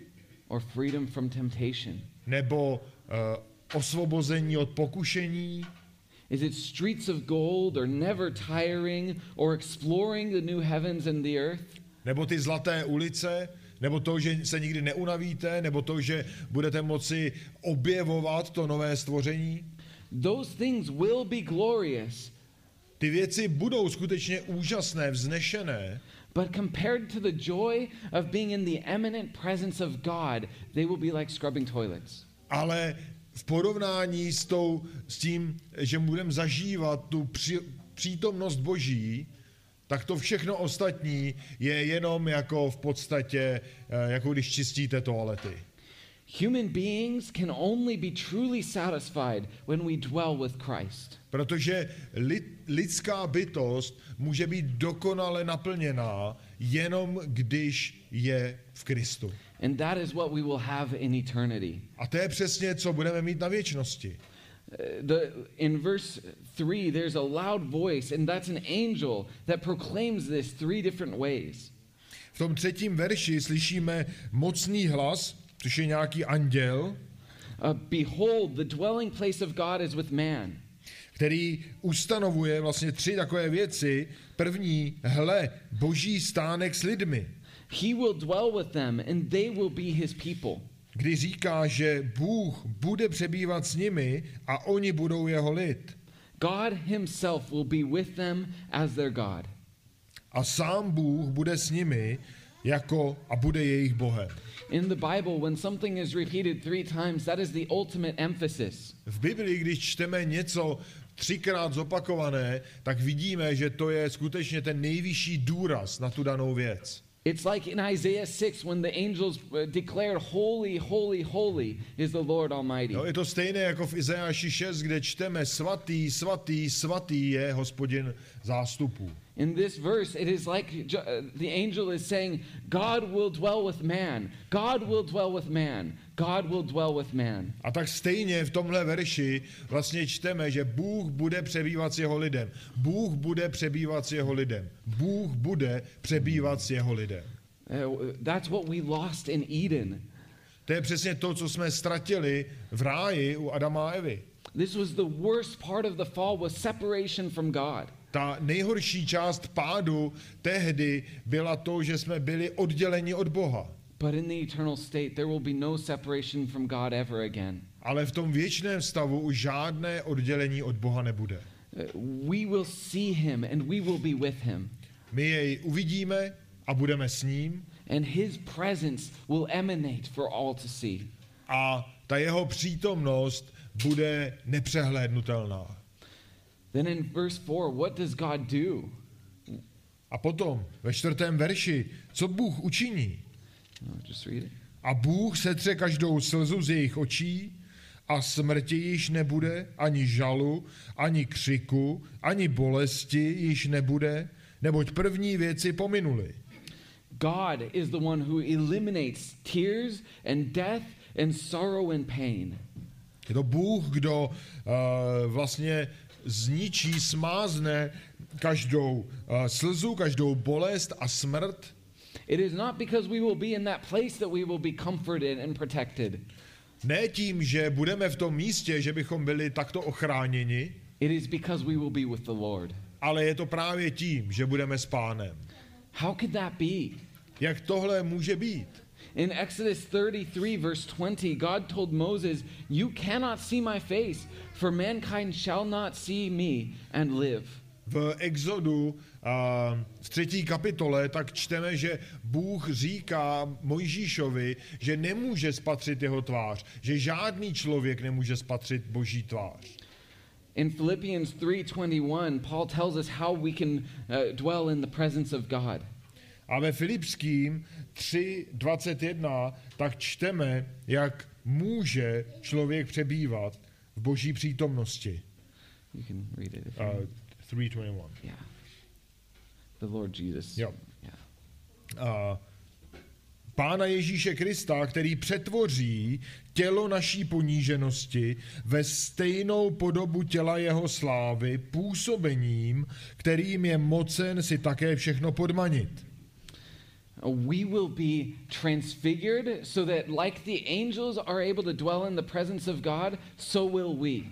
or freedom from temptation?
nebo uh, osvobození od pokušení?
Is it streets of gold or never tiring or exploring the new heavens and the earth?
Nebo ty zlaté ulice? Nebo to, že se nikdy neunavíte? Nebo to, že budete moci objevovat to nové stvoření?
Those things will be glorious,
Ty věci budou skutečně úžasné, vznešené,
but compared to the joy of being in the eminent presence of God, they will be like scrubbing toilets.
ale v porovnání s, tou, s tím, že budeme zažívat tu při, přítomnost Boží, tak to všechno ostatní je jenom jako v podstatě, eh, jako když čistíte toalety.
Human beings can only be truly satisfied when we dwell with Christ.
Protože lid, lidská bytost může být dokonale naplněná jenom když je v Kristu.
And that is what we will have in eternity.
A to je přesně, co budeme mít na věčnosti.
Uh, the, in verse 3, there's a loud voice, and that's an angel that proclaims this three different ways.
V tom třetím verši slyšíme mocný hlas, což je nějaký anděl,
Uh, Behold, the dwelling place of God is with man.
který ustanovuje vlastně tři takové věci. První, hle, boží stánek s lidmi,
He will dwell with them, and they will be his people.
kdy říká, že Bůh bude přebývat s nimi a oni budou jeho lid.
God himself will be with them as their God.
A sám Bůh bude s nimi jako a bude jejich Bohem.
In the Bible, when something is repeated three times, that is the ultimate emphasis.
V Biblii, když čteme něco třikrát zopakované, tak vidíme, že to je skutečně ten nejvyšší důraz na tu danou věc.
It's like in Isaiah 6 when the angels uh, declared, Holy, holy, holy is the Lord Almighty.
No, je to stejné jako v Izajáši 6, kde čteme svatý, svatý, svatý je hospodin zástupů.
In this verse, it is like uh, the angel is saying, God will dwell with man. God will dwell with man. God will dwell with man.
A tak stejně v tomhle verši vlastně čteme, že Bůh bude přebývat s jeho lidem. Bůh bude přebývat s jeho lidem. Bůh bude přebývat s jeho lidem.
Uh, that's what we lost in Eden.
To je přesně to, co jsme ztratili v ráji u Adama a Evy.
This was the worst part of the fall was separation from God.
Ta nejhorší část pádu tehdy byla to, že jsme byli odděleni od Boha.
But in the eternal state, there will be no separation from God ever again.
Ale v tom věčném stavu už žádné oddělení od Boha nebude.
Uh, We will see him and we will be with him.
My jej uvidíme a budeme s ním
And his presence will emanate for all to see.
a ta jeho přítomnost bude nepřehlédnutelná.
Then in verse 4, what does God do?
A potom ve čtvrtém verši, co Bůh učiní?
No, just read it.
A Bůh setře každou slzu z jejich očí a smrti již nebude, ani žalu, ani křiku, ani bolesti již nebude, neboť první věci pominuly.
God is the one who eliminates tears and death and sorrow and pain.
Je to Bůh, kdo uh, vlastně zničí, smázne každou uh, slzu, každou bolest a smrt.
It is not because we will be in that place that we will be comforted and protected.
Ne tím, že budeme v tom místě, že bychom byli takto ochráněni,
It is because we will be with the Lord.
ale je to právě tím, že budeme s pánem.
How could that be?
Jak tohle může být?
In Exodus 33, verse 20, God told Moses, You cannot see my face, for mankind shall not see me and live.
V Exodu uh, v třetí kapitole tak čteme, že Bůh říká Mojžíšovi, že nemůže spatřit jeho tvář, že žádný člověk nemůže spatřit boží tvář.
In Philippians 3:21, Paul tells us how we can uh, dwell in the presence of God.
A ve Filipským 3.21 tak čteme, jak může člověk přebývat v boží přítomnosti.
You can read it. If you
Uh, 3.21.
Yeah. The Lord Jesus.
Jo.
Yeah.
A Pána Ježíše Krista, který přetvoří tělo naší poníženosti ve stejnou podobu těla jeho slávy působením, kterým je mocen si také všechno podmanit.
We will be transfigured so that, like the angels are able to dwell in the presence of God, so will we.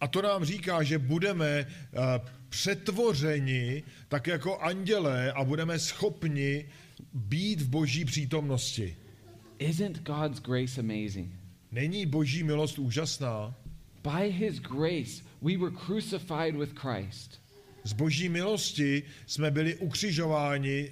A to nám říká, že budeme uh, přetvořeni tak jako andělé a budeme schopni být v boží přítomnosti.
Isn't God's grace amazing?
Není boží milost úžasná?
By his grace, we were crucified with Christ.
Z boží milosti jsme byli ukřižováni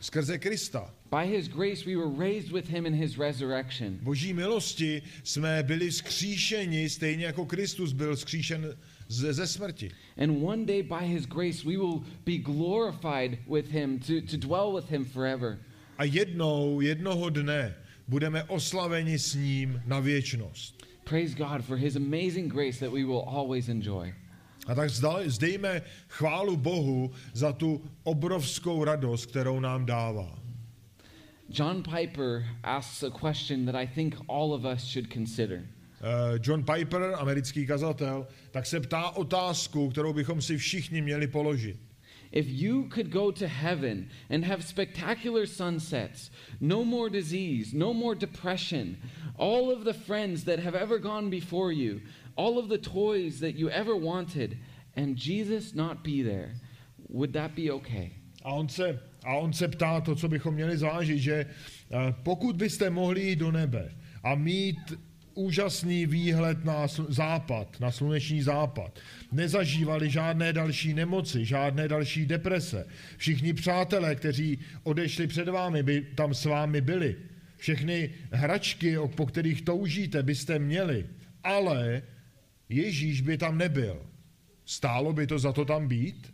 skrze Krista.
By his grace, we were raised with him in his resurrection.
Boží milosti jsme byli skříšeni, stejně jako Kristus byl skříšen ze, ze smrti.
And one day, by his grace, we will be glorified with him to, to dwell with him forever.
A jednou, jednoho dne budeme oslaveni s ním na věčnost.
Praise God for his amazing grace that we will always enjoy.
A tak zdejme chválu Bohu za tu obrovskou radost, kterou nám dává.
John Piper asks a question that I think all of us should consider.
Eh, John Piper, americký kazatel, tak se ptá otázku, kterou bychom si všichni měli položit.
If you could go to heaven and have spectacular sunsets, no more disease, no more depression, all of the friends that have ever gone before you, all of the toys that you ever wanted, and Jesus not be there, would that be okay?
A on se, a on se ptá to, co bychom měli zvážit, že eh, pokud byste mohli jít do nebe a mít úžasný výhled na západ, na sluneční západ, nezažívali žádné další nemoci, žádné další deprese, všichni přátelé, kteří odešli před vámi, by tam s vámi byli, všechny hračky, po kterých toužíte, byste měli, ale Ježíš by tam nebyl. Stálo by to za to tam být?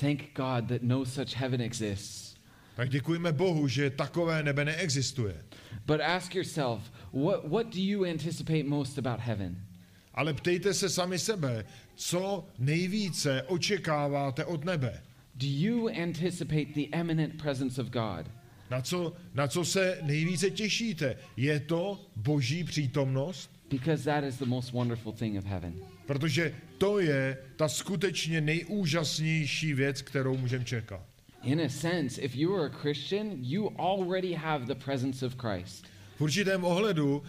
Thank God that no such heaven exists.
Tak děkujeme Bohu, že takové nebe neexistuje.
But ask yourself, what, what do you anticipate most about heaven?
Ale ptejte se sami sebe, co nejvíce očekáváte od nebe?
Do you anticipate the eminent presence of God?
Na co, na co se nejvíce těšíte? Je to boží přítomnost?
Because that is the most wonderful thing of heaven.
Protože to je ta skutečně nejúžasnější věc, kterou můžeme čekat.
In a sense, if you are a Christian, you already have the presence of Christ.
V určitém ohledu,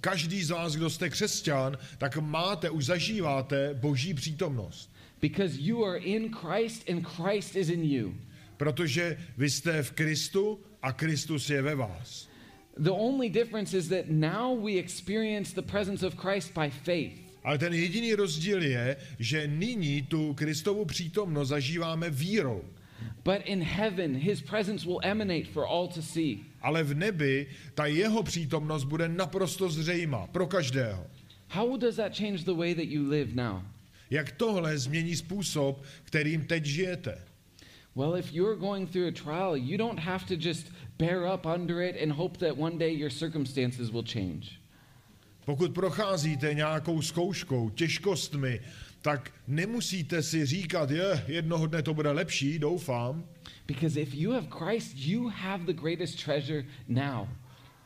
každý z vás, kdo jste křesťan, tak máte, už zažíváte boží přítomnost.
Because you are in Christ and Christ is in you.
Protože vy jste v Kristu a Kristus je ve vás.
The only difference is that now we experience the presence of Christ by faith.
Ale ten jediný rozdíl je, že nyní tu Kristovu přítomnost zažíváme vírou.
But in heaven, his presence will emanate for all to see.
Ale v nebi ta jeho přítomnost bude naprosto zřejmá pro každého.
How does that change the way that you live now?
Jak tohle změní způsob, kterým teď žijete?
Well, if you're going through a trial, you don't have to just bear up under it and hope that one day your circumstances will change.
Pokud procházíte nějakou zkouškou, těžkostmi, tak nemusíte si říkat, je, jednoho dne to bude lepší, doufám,
Because if you have Christ, you have the greatest treasure now.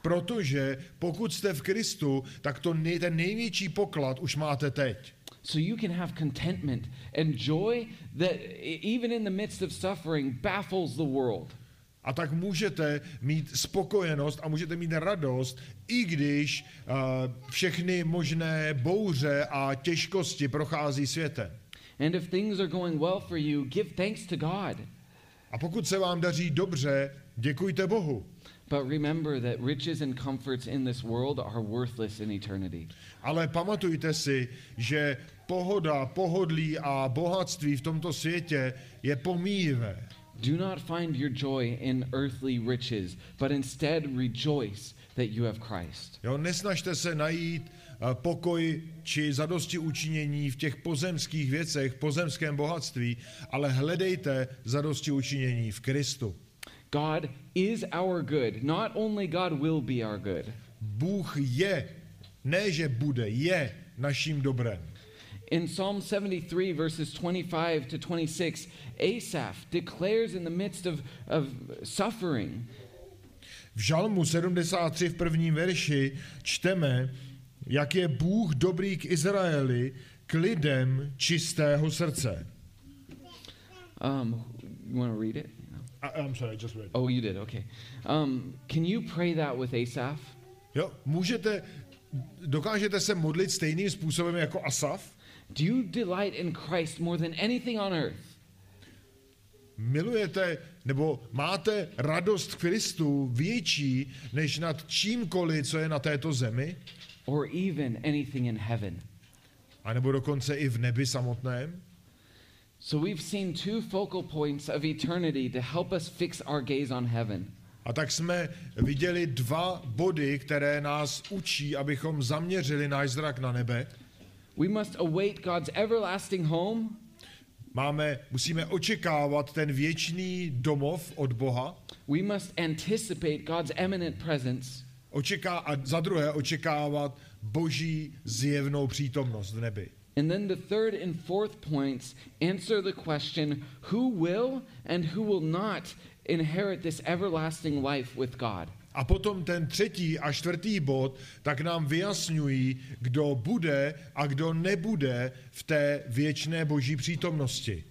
protože pokud jste v Kristu, tak to nej, ten největší poklad už máte teď.
So you can have contentment and joy that, e- even in the midst of suffering, baffles the world.
A tak můžete mít spokojenost a můžete mít radost, i když uh, všechny možné bouře a těžkosti prochází světem.
And if things are going well for you, give thanks to God.
A pokud se vám daří dobře, děkujte Bohu.
But remember that riches and comforts in this world are worthless in eternity.
Ale pamatujte si, že pohoda, pohodlí a bohatství v tomto světě je pomíjivé.
Do not find your joy in earthly riches, but instead rejoice that you have Christ.
Jo, nesnažte se najít eh, pokoj či zadosti učinění v těch pozemských věcech, pozemském bohatství, ale hledejte zadosti učinění v Kristu.
God is our good. Not only God will be our good.
Bůh je, ne že bude, je naším dobrem.
In Psalm 73, verses 25 to 26, Asaph declares in the midst of, of suffering,
V Žalmu 73 v prvním verši čteme, jak je Bůh dobrý k Izraeli, k lidem čistého srdce.
Um, you want to read it?
A, I'm sorry, I just read.
Oh, you did. Okay. Um, can you pray that with Asaph?
Jo, můžete, dokážete se modlit stejným způsobem jako Asaf?
Do you delight in Christ more than anything on earth?
Milujete nebo máte radost v Kristu větší než nad čímkoliv, co je na této zemi?
Or even anything in heaven?
A nebo dokonce i v nebi samotném?
So we've seen two focal points of eternity to help us fix our gaze on heaven.
A tak jsme viděli dva body, které nás učí, abychom zaměřili náš zrak na nebe.
We must await God's everlasting home,
Máme, musíme očekávat ten věčný domov od Boha.
we must anticipate God's eminent presence,
Očeká, a za druhé očekávat boží zjevnou přítomnost v nebi.
and then the third and fourth points answer the question who will and who will not inherit this everlasting life with God.
A potom ten třetí a čtvrtý bod, tak nám vyjasňují, kdo bude a kdo nebude v té věčné boží přítomnosti.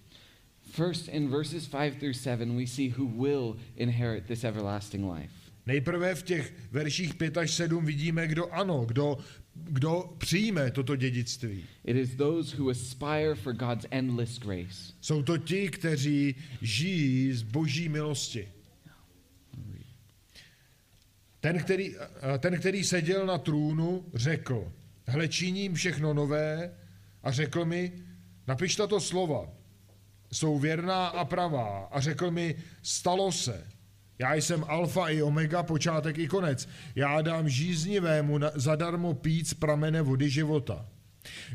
First, in verses 5 through 7, we see who will inherit this everlasting life.
Nejprve v těch verších 5 až 7 vidíme, kdo ano, kdo, kdo přijme toto dědictví.
It is those who aspire for God's endless grace.
Jsou to ti, kteří žijí z boží milosti. Ten který, ten, který seděl na trůnu, řekl, hle, činím všechno nové a řekl mi, napiš tato slova, jsou věrná a pravá a řekl mi, stalo se. Já jsem alfa i omega, počátek i konec. Já dám žíznivému zadarmo pít z pramene vody života.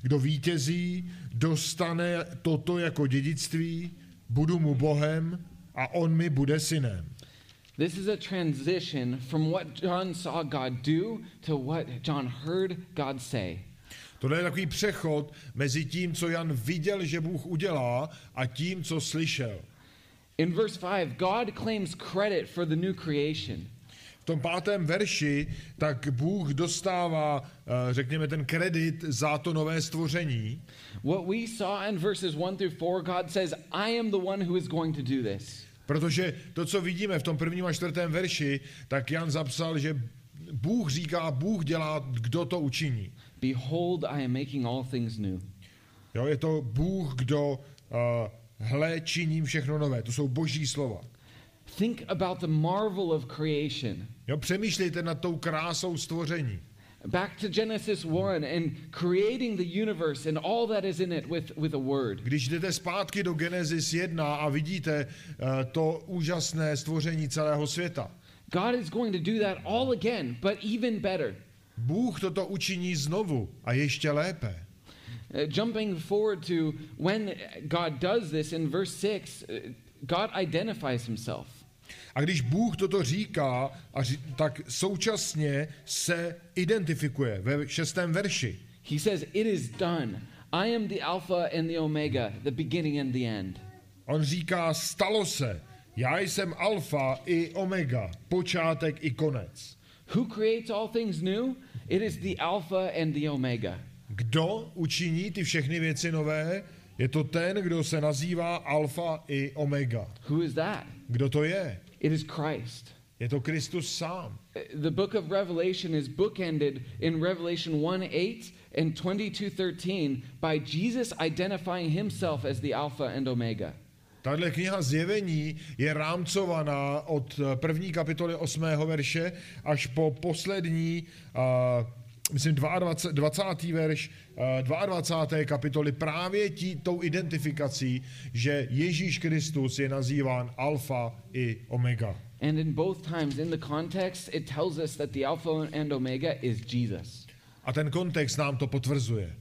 Kdo vítězí, dostane toto jako dědictví, budu mu Bohem a on mi bude synem.
This is a transition from what John saw God do to what John heard God say.
Tohle je takový přechod mezi tím, co Jan viděl, že Bůh udělá, a tím, co slyšel.
In verse 5, God claims credit for the new creation.
V tom pátém verši tak Bůh dostává, eh, řekněme, ten kredit za to nové stvoření.
What we saw in verses 1 through 4, God says, I am the one who is going to do this.
Protože to, co vidíme v tom prvním a čtvrtém verši, tak Jan zapsal, že Bůh říká, Bůh dělá, kdo to učiní.
Behold, I am making all things new.
Jo, je to Bůh, kdo uh, hle, činím všechno nové. To jsou boží slova.
Think about the marvel of creation.
Jo, přemýšlejte nad tou krásou stvoření.
Back to Genesis 1 and creating the universe and all that is in it with, with a word.
Když jdete zpátky do Genesis 1 a vidíte uh, to úžasné stvoření celého světa,
God is going to do that all again, but even better.
Bůh toto učiní znovu a ještě lépe.
Uh, jumping forward to when God does this in verse 6, uh, God identifies himself.
A když Bůh toto říká, tak současně se identifikuje ve šestém verši.
He says, It is done. I am the Alpha and the Omega, the beginning and the end.
On říká, stalo se, já jsem alfa i omega, počátek i konec.
Who creates all things new? It is the Alpha and the Omega.
Kdo učiní ty všechny věci nové? Je to ten, kdo se nazývá alfa i omega.
Who is that?
Kdo to je?
It is Christ.
Je to Kristus sám.
Uh, The book of Revelation is bookended in Revelation 1 8 and 22 13 by Jesus identifying himself as the Alpha and Omega.
Tahle kniha zjevení je rámcovaná od eh, první kapitoly 8. verše až po poslední, uh, myslím 22, 20. verš 22. kapitoly právě tí, tou identifikací, že Ježíš Kristus je nazýván alfa i omega.
And in both times, in the context, it tells us that the Alpha and Omega is Jesus.
A ten kontext nám to potvrzuje.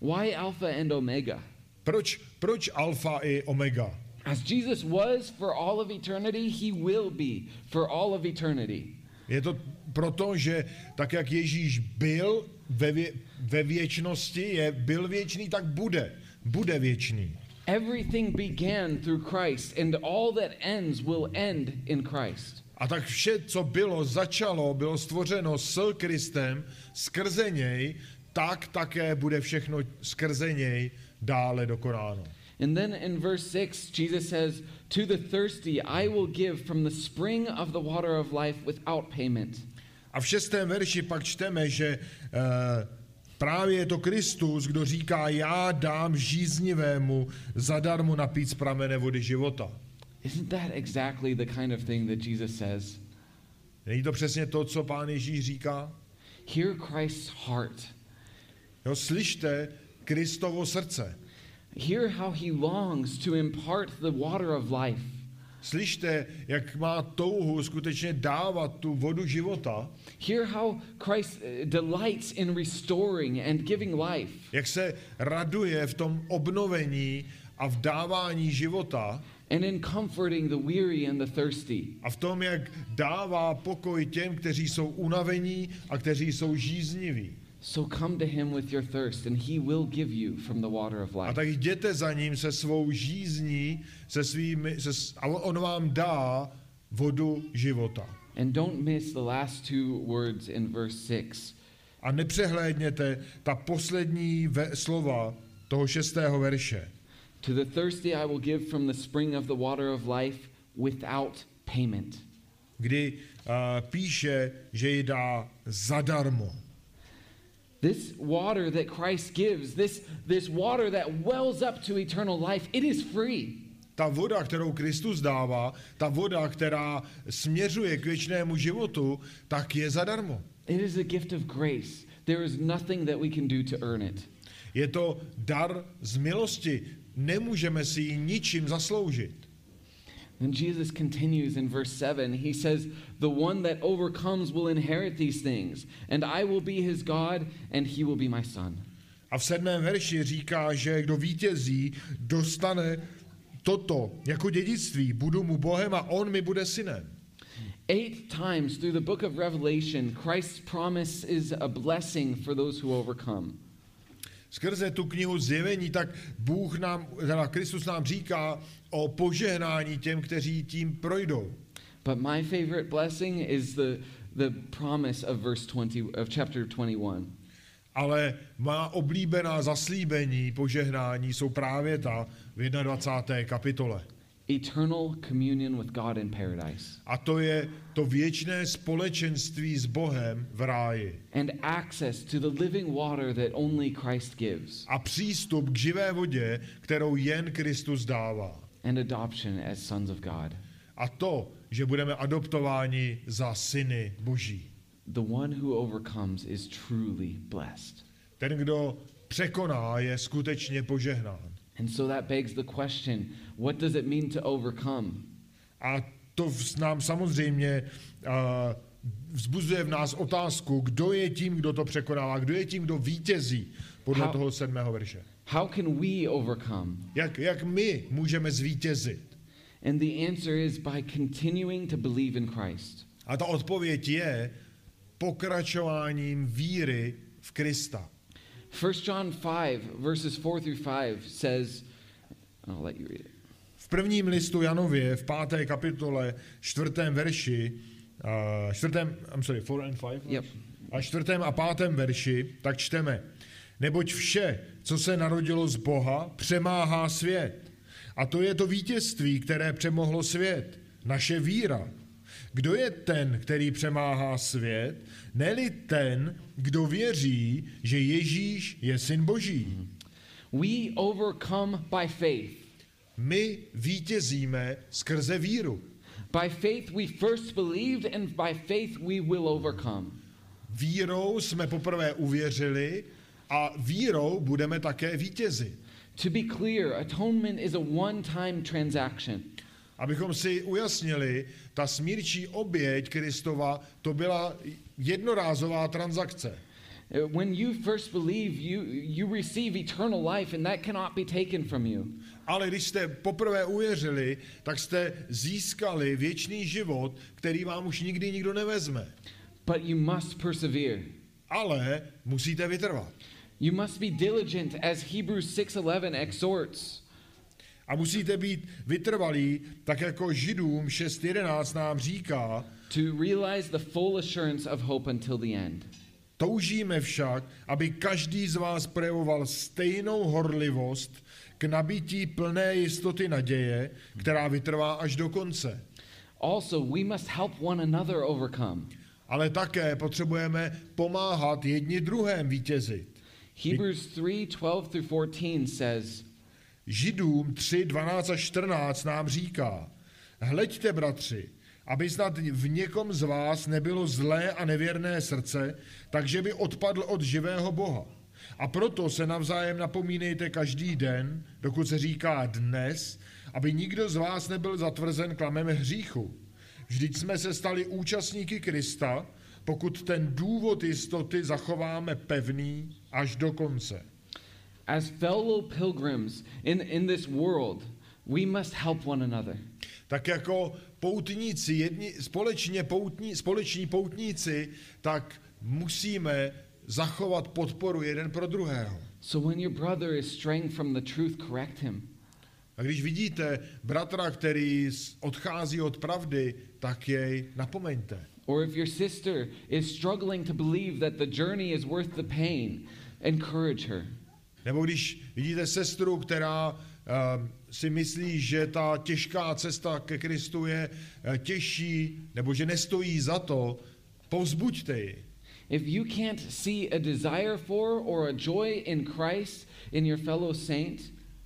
Why Alpha and Omega?
Proč, proč alfa i omega?
As Jesus was for all of eternity, he will be for all of eternity.
Je to proto, že tak, jak Ježíš byl ve, vě, ve věčnosti, je, byl věčný, tak bude. Bude věčný.
Everything began through Christ, and all that ends will end in Christ.
A tak vše, co bylo, začalo, bylo stvořeno s Kristem, skrze něj, tak také bude všechno skrze něj dále dokonáno.
And then in verse 6, Jesus says, To the thirsty, I will give from the spring of the water of life without payment.
A v šestém verši pak čteme, že uh, právě je to Kristus, kdo říká, já dám žíznivému zadarmo napít z pramene vody života.
Isn't that exactly the kind of thing that Jesus says?
Není to přesně to, co pán Ježíš říká?
Hear Christ's heart.
Jo, slyšte Kristovo srdce.
Hear how he longs to impart the water of life.
Slyšte, jak má touhu skutečně dávat tu vodu života,
Hear how Christ uh, delights in restoring and giving life.
jak se raduje v tom obnovení a v dávání života
and in comforting the weary and the thirsty.
a v tom, jak dává pokoj těm, kteří jsou unavení a kteří jsou žízniví.
So come to him with your thirst, and he will give you from the water of
A
life.
tak jděte za ním se svou žízní, se svými, se, s- a on vám dá vodu života.
And don't miss the last two words in verse 6.
A nepřehlédněte ta poslední ve, slova toho šestého verše.
To the thirsty I will give from the spring of the water of life without payment.
kdy uh, píše, že ji dá zadarmo.
This water that Christ gives, this, this water that wells up to eternal life, it is free.
Ta voda, kterou Kristus dává, ta voda, která směřuje k věčnému životu, tak je zadarmo.
It is a gift of grace. There is nothing that we can do to earn it.
Je to dar z milosti. Nemůžeme si ji ničím zasloužit.
And Jesus continues in verse 7. He says, The one that overcomes will inherit these things, and I will be his God, and he will be my son.
A v sedmém verši říká, že kdo vítězí, dostane toto jako dědictví. Budu mu Bohem a on mi bude synem.
Eight times through the book of Revelation, Christ's promise is a blessing for those who overcome.
Skrze tu knihu zjevení, tak Bůh nám, teda Kristus nám říká o požehnání těm, kteří tím projdou.
But my favorite blessing is the, the promise of verse 20 of chapter 21.
Ale má oblíbená zaslíbení, požehnání jsou právě ta v 21. kapitole.
Eternal communion with God in paradise.
A to je to věčné společenství s Bohem v ráji.
And access to the living water that only Christ gives.
A přístup k živé vodě, kterou jen Kristus dává.
And adoption as sons of God.
A to, že budeme adoptováni za syny Boží.
The one who overcomes is truly blessed.
Ten, kdo překoná, je skutečně požehnán.
And so that begs the question what does it mean to overcome?
A to nám samozřejmě uh, vzbuzuje v nás otázku, kdo je tím, kdo to překonává, kdo je tím, kdo vítězí podle
How-
toho sedmého verše.
How can we overcome?
Jak, jak my můžeme zvítězit?
And the answer is by continuing to believe in Christ.
A ta odpověď je pokračováním víry v Krista.
1 John 5, verses 4 through 5 says, I'll let you read it.
V prvním listu Janově, v páté kapitole, čtvrtém verši, uh, čtvrtém, I'm sorry, four and five?
Yep.
A čtvrtém a pátém verši, tak čteme. Neboť vše, co se narodilo z Boha, přemáhá svět. A to je to vítězství, které přemohlo svět. Naše víra. Kdo je ten, který přemáhá svět? Neli ten, kdo věří, že Ježíš je syn Boží.
We overcome by faith.
My vítězíme skrze víru.
By faith we first believed, and by faith we will overcome.
Vírou jsme poprvé uvěřili a vírou budeme také vítězit.
To be clear, atonement is a one time transaction.
Abychom si ujasnili, ta smírčí oběť Kristova, to byla jednorázová transakce.
Uh, When you first believe, you, you receive eternal life, and that cannot be taken from you.
Ale když jste poprvé uvěřili, tak jste získali věčný život, který vám už nikdy nikdo nevezme.
But you must persevere.
Ale musíte vytrvat.
You must be diligent, as Hebrews 6:11 exhorts.
A musíte být vytrvalí, tak jako Židům 6.11 nám říká,
to realize the full assurance of hope until the end.
toužíme však, aby každý z vás projevoval stejnou horlivost k nabití plné jistoty naděje, která vytrvá až do konce.
Also, we must help one another overcome.
Ale také potřebujeme pomáhat jedni druhém vítězit.
Hebrews 3 12 through 14 says,
Židům 3, 12 a 14 nám říká, hleďte, bratři, aby snad v někom z vás nebylo zlé a nevěrné srdce, takže by odpadl od živého Boha. A proto se navzájem napomínejte každý den, dokud se říká dnes, aby nikdo z vás nebyl zatvrzen klamem hříchu. Vždyť jsme se stali účastníky Krista, pokud ten důvod jistoty zachováme pevný až do konce.
As fellow pilgrims in, in this world, we must help one another.
tak jako poutníci, jedni, společně poutní, společní poutníci, tak musíme zachovat podporu jeden pro druhého.
So when your brother is straying from the truth, correct him.
A když vidíte bratra, který odchází od pravdy, tak jej napomeňte.
Or if your sister is struggling to believe that the journey is worth the pain, encourage her.
Nebo když vidíte sestru, která uh, si myslí, že ta těžká cesta ke Kristu je uh, těžší, nebo že nestojí za to, povzbuďte ji.
If you can't see a desire for or a joy in Christ in your fellow saint,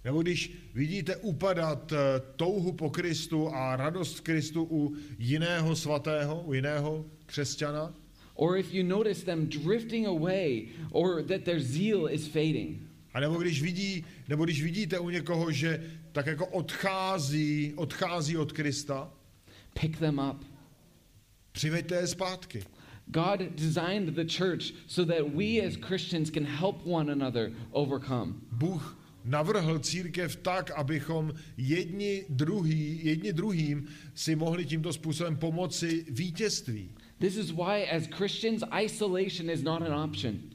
Nebo když vidíte upadat eh, touhu po Kristu a radost Kristu u jiného svatého, u jiného křesťana,
or if you notice them drifting away or that their zeal is fading,
a nebo když, vidí, nebo když vidíte u někoho, že tak jako odchází, odchází od Krista,
pick them up.
přiveďte je zpátky.
God designed the church so that we as Christians can help one another overcome.
Bůh navrhl církev tak, abychom jedni, druhý, jedni druhým si mohli tímto způsobem pomoci vítězství.
This is why, as Christians, isolation is not an option.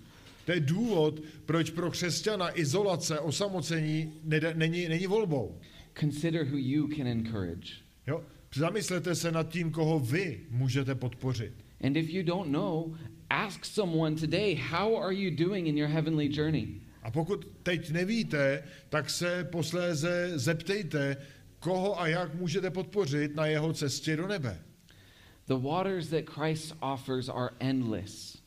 To je důvod, proč pro křesťana izolace, osamocení nede- není, není volbou.
Consider who you can encourage.
Jo? Zamyslete se nad tím, koho vy můžete podpořit.
And if you don't know, ask someone today, how are you doing in your heavenly journey?
A pokud teď nevíte, tak se posléze zeptejte, koho a jak můžete podpořit na jeho cestě do nebe.
The waters that Christ offers are endless.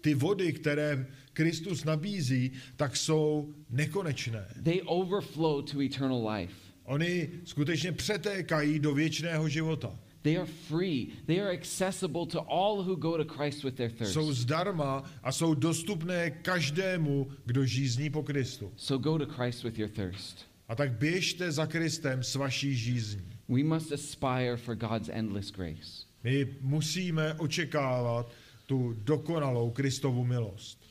Ty vody, které Kristus nabízí, tak jsou nekonečné.
They overflow to eternal life.
Oni skutečně přetékají do věčného života.
They are free. They are accessible to all who go to Christ with their thirst.
Jsou zdarma a jsou dostupné každému, kdo žízní po Kristu.
So go to Christ with your thirst.
A tak běžte za Kristem s vaší žízní.
We must aspire for God's endless grace.
My musíme očekávat tu dokonalou Kristovu milost.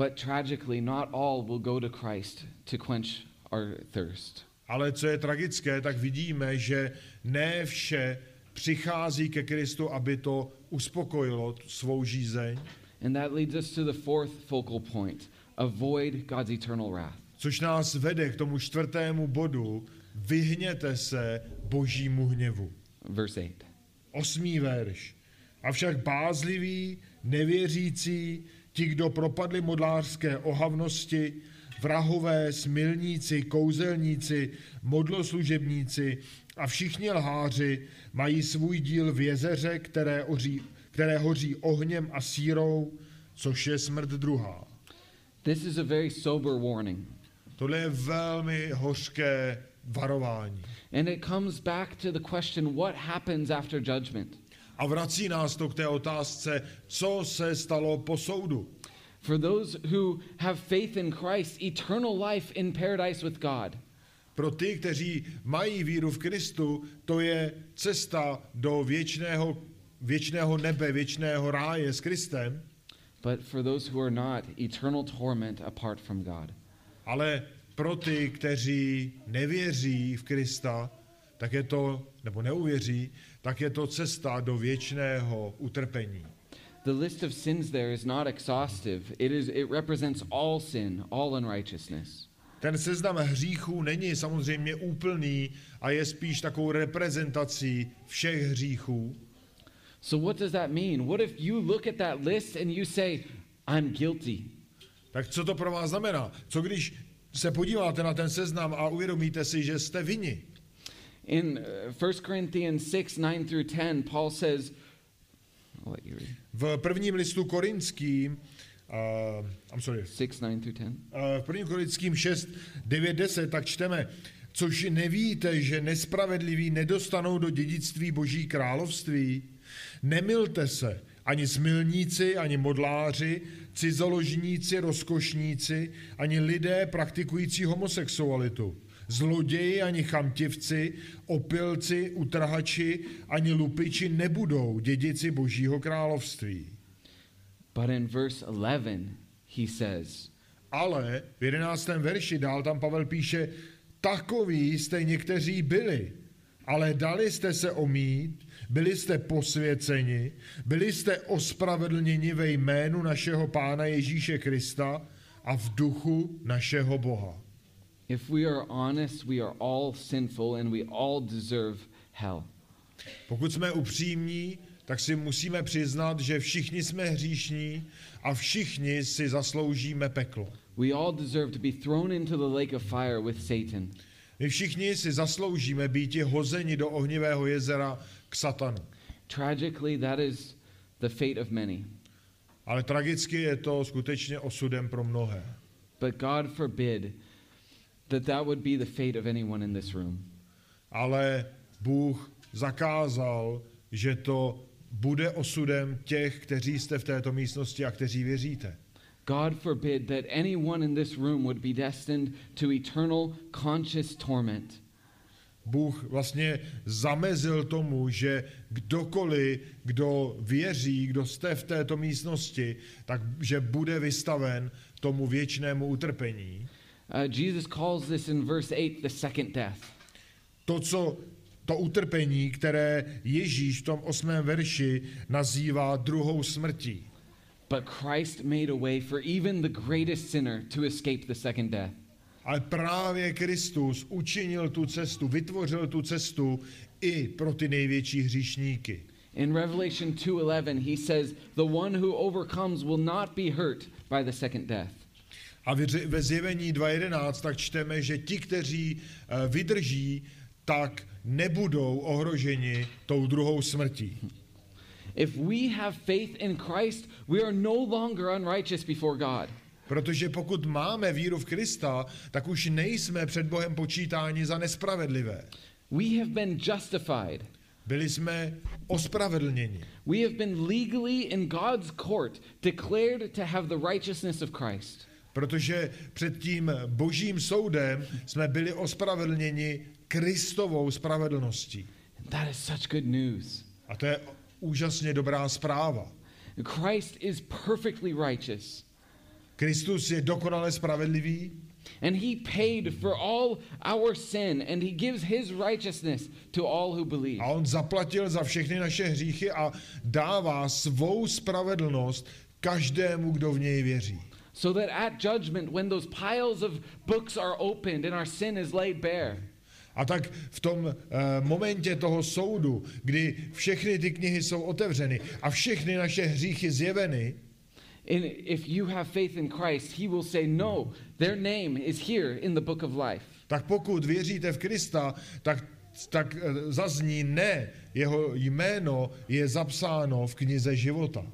But tragically, not all will go to Christ to quench our thirst.
Ale co je tragické, tak vidíme, že ne vše přichází ke Kristu, aby to uspokojilo svou žízeň,
And that leads us to the fourth focal point avoid God's eternal wrath.
což nás vede k tomu čtvrtému bodu, vyhněte se božímu hněvu.
Verse 8.
Osmý verš. Avšak bázliví, nevěřící, ti, kdo propadli modlářské ohavnosti, vrahové, smilníci, kouzelníci, modloslužebníci a všichni lháři mají svůj díl v jezeře, které, oří, které hoří ohněm a sírou, což je smrt druhá.
This is a very sober warning.
Tohle je velmi hořké varování.
And it comes back to the question what happens after judgment?
A vrací nás to k té otázce, co se stalo po soudu.
For those who have faith in Christ, eternal life in paradise with God.
Pro ty, kteří mají víru v Kristu, to je cesta do věčného, věčného nebe, věčného ráje s Kristem,
But for those who are not, eternal torment apart from God.
ale pro ty, kteří nevěří v Krista, tak je to, nebo neuvěří, tak je to cesta do věčného utrpení.
The list of sins there is not exhaustive. It is it represents all sin, all unrighteousness.
Ten seznam hříchů není samozřejmě úplný a je spíš takovou reprezentací všech hříchů.
So, what does that mean? What if you look at that list and you say, I'm guilty?
Tak co to pro vás znamená? Co když se podíváte na ten seznam a uvědomíte si, že jste vini?
In uh, 1 Corinthians 6 9 through 10, Paul says, I'll let you read.
V prvním listu korinským, uh, I'm sorry,
6 9 through 10.
uh, v prvním korinským 6, 9, 10, tak čteme, což nevíte, že nespravedliví nedostanou do dědictví Boží království? Nemilte se, ani smilníci, ani modláři, cizoložníci, rozkošníci, ani lidé praktikující homosexualitu, zloději, ani chamtivci, opilci, utrhači, ani lupiči nebudou dědici Božího království.
But in verse 11, he says,
Ale v jedenáctém verši dál tam Pavel píše, takoví jste někteří byli, ale dali jste se omít, byli jste posvěceni, byli jste ospravedlněni ve jménu našeho Pána Ježíše Krista a v duchu našeho Boha.
If we are honest, we are all sinful and we all deserve hell.
Pokud jsme upřímní, tak si musíme přiznat, že všichni jsme hříšní a všichni si zasloužíme peklo.
We all deserve to be thrown into the lake of fire with Satan.
My všichni si zasloužíme být hozeni do ohnivého jezera k satanu.
Tragically, that is the fate of many.
Ale tragicky je to skutečně osudem pro mnohé.
But God forbid that that would be the fate of anyone in this room.
Ale Bůh zakázal, že to bude osudem těch, kteří jste v této místnosti a kteří věříte.
God forbid that anyone in this room would be destined to eternal conscious torment.
Bůh vlastně zamezil tomu, že kdokoliv, kdo věří, kdo jste v této místnosti, tak že bude vystaven tomu věčnému utrpení.
Uh, Jesus calls this in verse 8 the second death.
To, co to utrpení, které Ježíš v tom osmém verši nazývá druhou smrtí.
But Christ made a way for even the greatest sinner to escape the second death.
Ale právě Kristus učinil tu cestu, vytvořil tu cestu i pro ty největší hříšníky.
In Revelation 2:11 he says, "The one who overcomes will not be hurt by the second death."
A ve zjevení 2.11 tak čteme, že ti, kteří eh, vydrží, tak nebudou ohroženi tou druhou smrtí.
If we have faith in Christ, we are no longer unrighteous before God.
Protože pokud máme víru v Krista, tak už nejsme před Bohem počítáni za nespravedlivé.
We have been justified.
Byli jsme ospravedlněni.
We have been legally in God's court declared to have the righteousness of Christ.
Protože před tím božím soudem jsme byli ospravedlněni Kristovou spravedlností.
That is such good news.
A to je úžasně dobrá zpráva.
Christ is perfectly righteous.
Kristus je dokonale spravedlivý
And he paid for all our sin, and he gives his righteousness to all who believe.
a on zaplatil za všechny naše hříchy a dává svou spravedlnost každému, kdo v něj věří.
So that at judgment, when those piles of books are opened and our sin is laid bare,
A tak v tom uh, momentě toho soudu, kdy všechny ty knihy jsou otevřeny a všechny naše hříchy zjeveny,
and if you have faith in Christ, he will say, No, their name is here in the book of life.
tak pokud věříte v Krista, tak, tak eh, zazní ne, jeho jméno je zapsáno v knize života.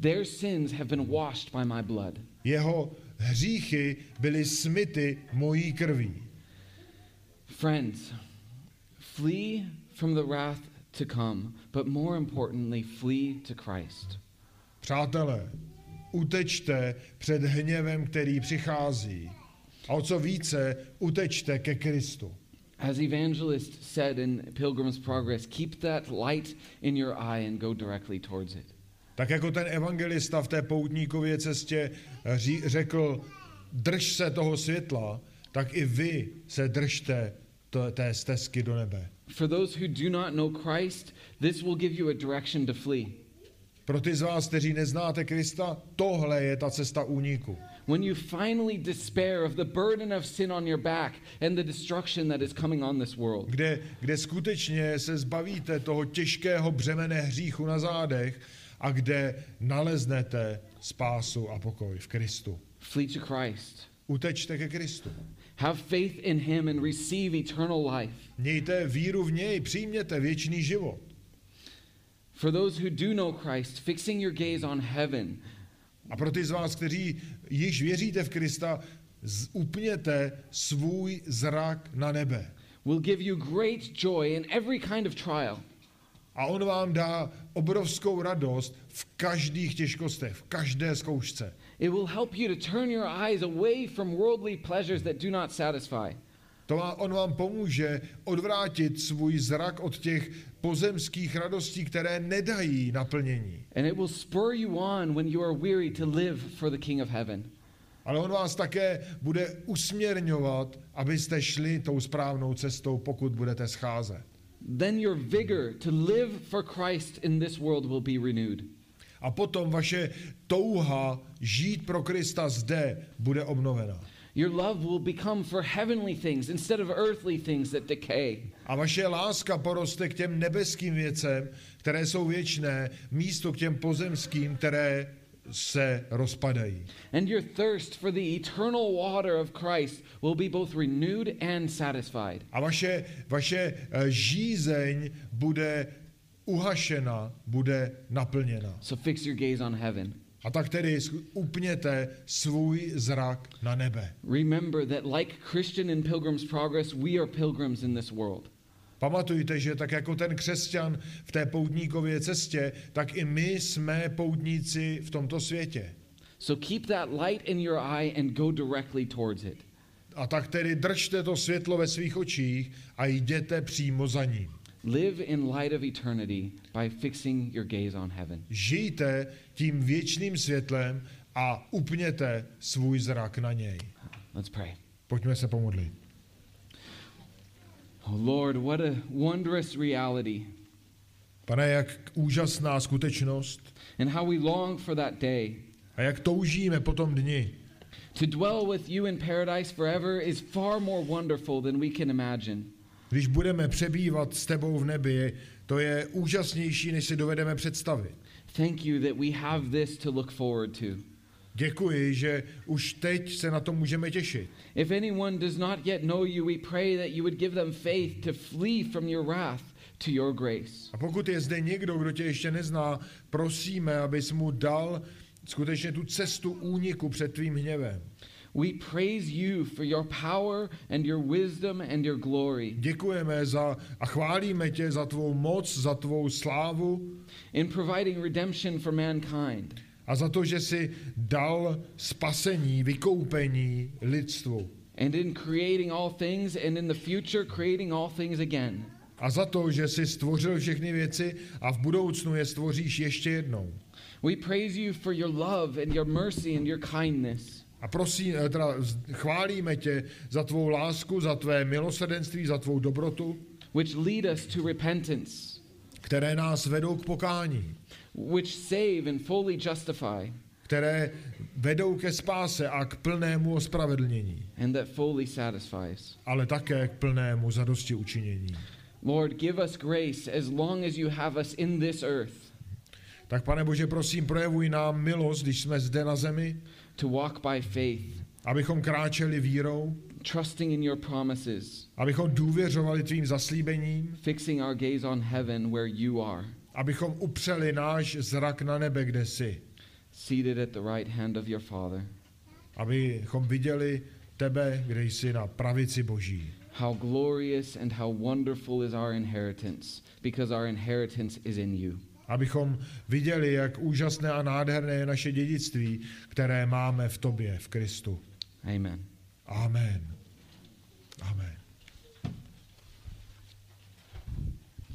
Their sins have been washed by my blood.
Jeho hříchy byly smyty mojí krví.
Friends, flee from the wrath to come, but more importantly, flee to Christ.
Přátelé, utečte před hněvem, který přichází. A o co více, utečte ke Kristu.
As evangelist said in Pilgrim's Progress, keep that light in your eye and go directly towards it.
Tak jako ten evangelista v té poutníkově cestě ří, řekl, drž se toho světla, tak i vy se držte té stezky do nebe.
For those who do not know Christ, this will give you a direction to flee.
Pro ty z vás, kteří neznáte Krista, tohle je ta cesta úniku.
when you finally despair of the burden of sin on your back and the destruction that is coming on this world.
kde, kde skutečně se zbavíte toho těžkého břemene hříchu na zádech a kde naleznete spásu a pokoj v Kristu.
Flee to Christ.
Utečte ke Kristu.
Have faith in him and receive eternal life.
Mějte víru v něj, přijměte věčný život.
For those who do know Christ, fixing your gaze on heaven,
A pro ty z vás, kteří již věříte v Krista, upněte svůj zrak na nebe.
will give you great joy in every kind of trial.
A on vám dá obrovskou radost v každých těžkostech, v každé zkoušce.
It will help you to turn your eyes away from worldly pleasures that do not satisfy.
To má, on vám pomůže odvrátit svůj zrak od těch pozemských radostí, které nedají naplnění.
And it will spur you on when you are weary to live for the King of Heaven.
Ale on vás také bude usměrňovat, abyste šli tou správnou cestou, pokud budete scházet.
Then your vigor to live for Christ in this world will be renewed.
A potom vaše touha žít pro Krista zde bude obnovena.
Your love will become for heavenly things instead of earthly things that decay.
A vaše láska poroste k těm nebeským věcem, které jsou věčné, místo k těm pozemským, které se rozpadají.
And your thirst for the eternal water of Christ will be both renewed and satisfied.
A vaše, vaše eh, žízeň bude uhašena, bude naplněna.
So fix your gaze on heaven.
A tak tedy upněte svůj zrak na nebe.
Remember that, like Christian in Pilgrim's Progress, we are pilgrims in this world.
Pamatujte, že tak jako ten křesťan v té poutníkově cestě, tak i my jsme poutníci v tomto světě.
So keep that light in your eye and go directly towards it.
A tak tedy držte to světlo ve svých očích a jděte přímo za ním.
Live in light of eternity by fixing your gaze on heaven.
Žijte tím věčným světlem a upněte svůj zrak na něj.
Let's pray.
Pojďme se pomodlit.
Oh Lord, what a wondrous reality,
Pane, jak úžasná skutečnost
and how we long for that day.
a jak toužíme po tom dni.
To dwell with you in paradise forever is far more wonderful than we can imagine.
Když budeme přebývat s tebou v nebi, to je úžasnější, než si dovedeme představit.
Thank you that we have this to look forward to.
Děkuji, že už teď se na to můžeme těšit.
If anyone does not yet know you, we pray that you would give them faith to flee from your wrath to your grace.
A pokud je zde někdo, kdo tě ještě nezná, prosíme, abys mu dal skutečně tu cestu úniku před tvým hněvem.
We praise you for your power and your wisdom and your glory
Děkujeme za a chválíme tě za tvou moc, za tvou slávu
in providing redemption for mankind.
A za to, že jsi dal spasení, vykoupení lidstvu.
and in creating all things, and in the future, creating all things again.
A za to, že jsi stvořil všechny věci a v budoucnu je stvoříš ještě jednou.
We praise you for your love and your mercy and your kindness.
A prosím, eh, teda chválíme tě za tvou lásku, za tvé milosrdenství, za tvou dobrotu,
which lead us to repentance,
které nás vedou k pokání,
which save and fully justify,
které vedou ke spáse a k plnému ospravedlnění,
and that fully satisfies.
ale také k plnému zadosti učinění.
Lord, give us grace as long as you have us in this earth
Tak pane Bože, prosím, projevuj nám milost, když jsme zde na zemi,
to walk by faith,
abychom kráčeli vírou,
trusting in your promises,
abychom důvěřovali tvým zaslíbením,
fixing our gaze on heaven where you are,
abychom upřeli náš zrak na nebe, kde jsi,
seated at the right hand of your Father.
abychom viděli tebe, kde jsi na pravici Boží.
How glorious and how wonderful is our inheritance, because our inheritance is in you.
Abychom viděli, jak úžasné a nádherné je naše dědictví, které máme v tobě, v Kristu.
Amen.
Amen. Amen.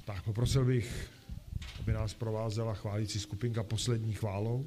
Tak poprosil bych, aby nás provázela chválící skupinka poslední chválou.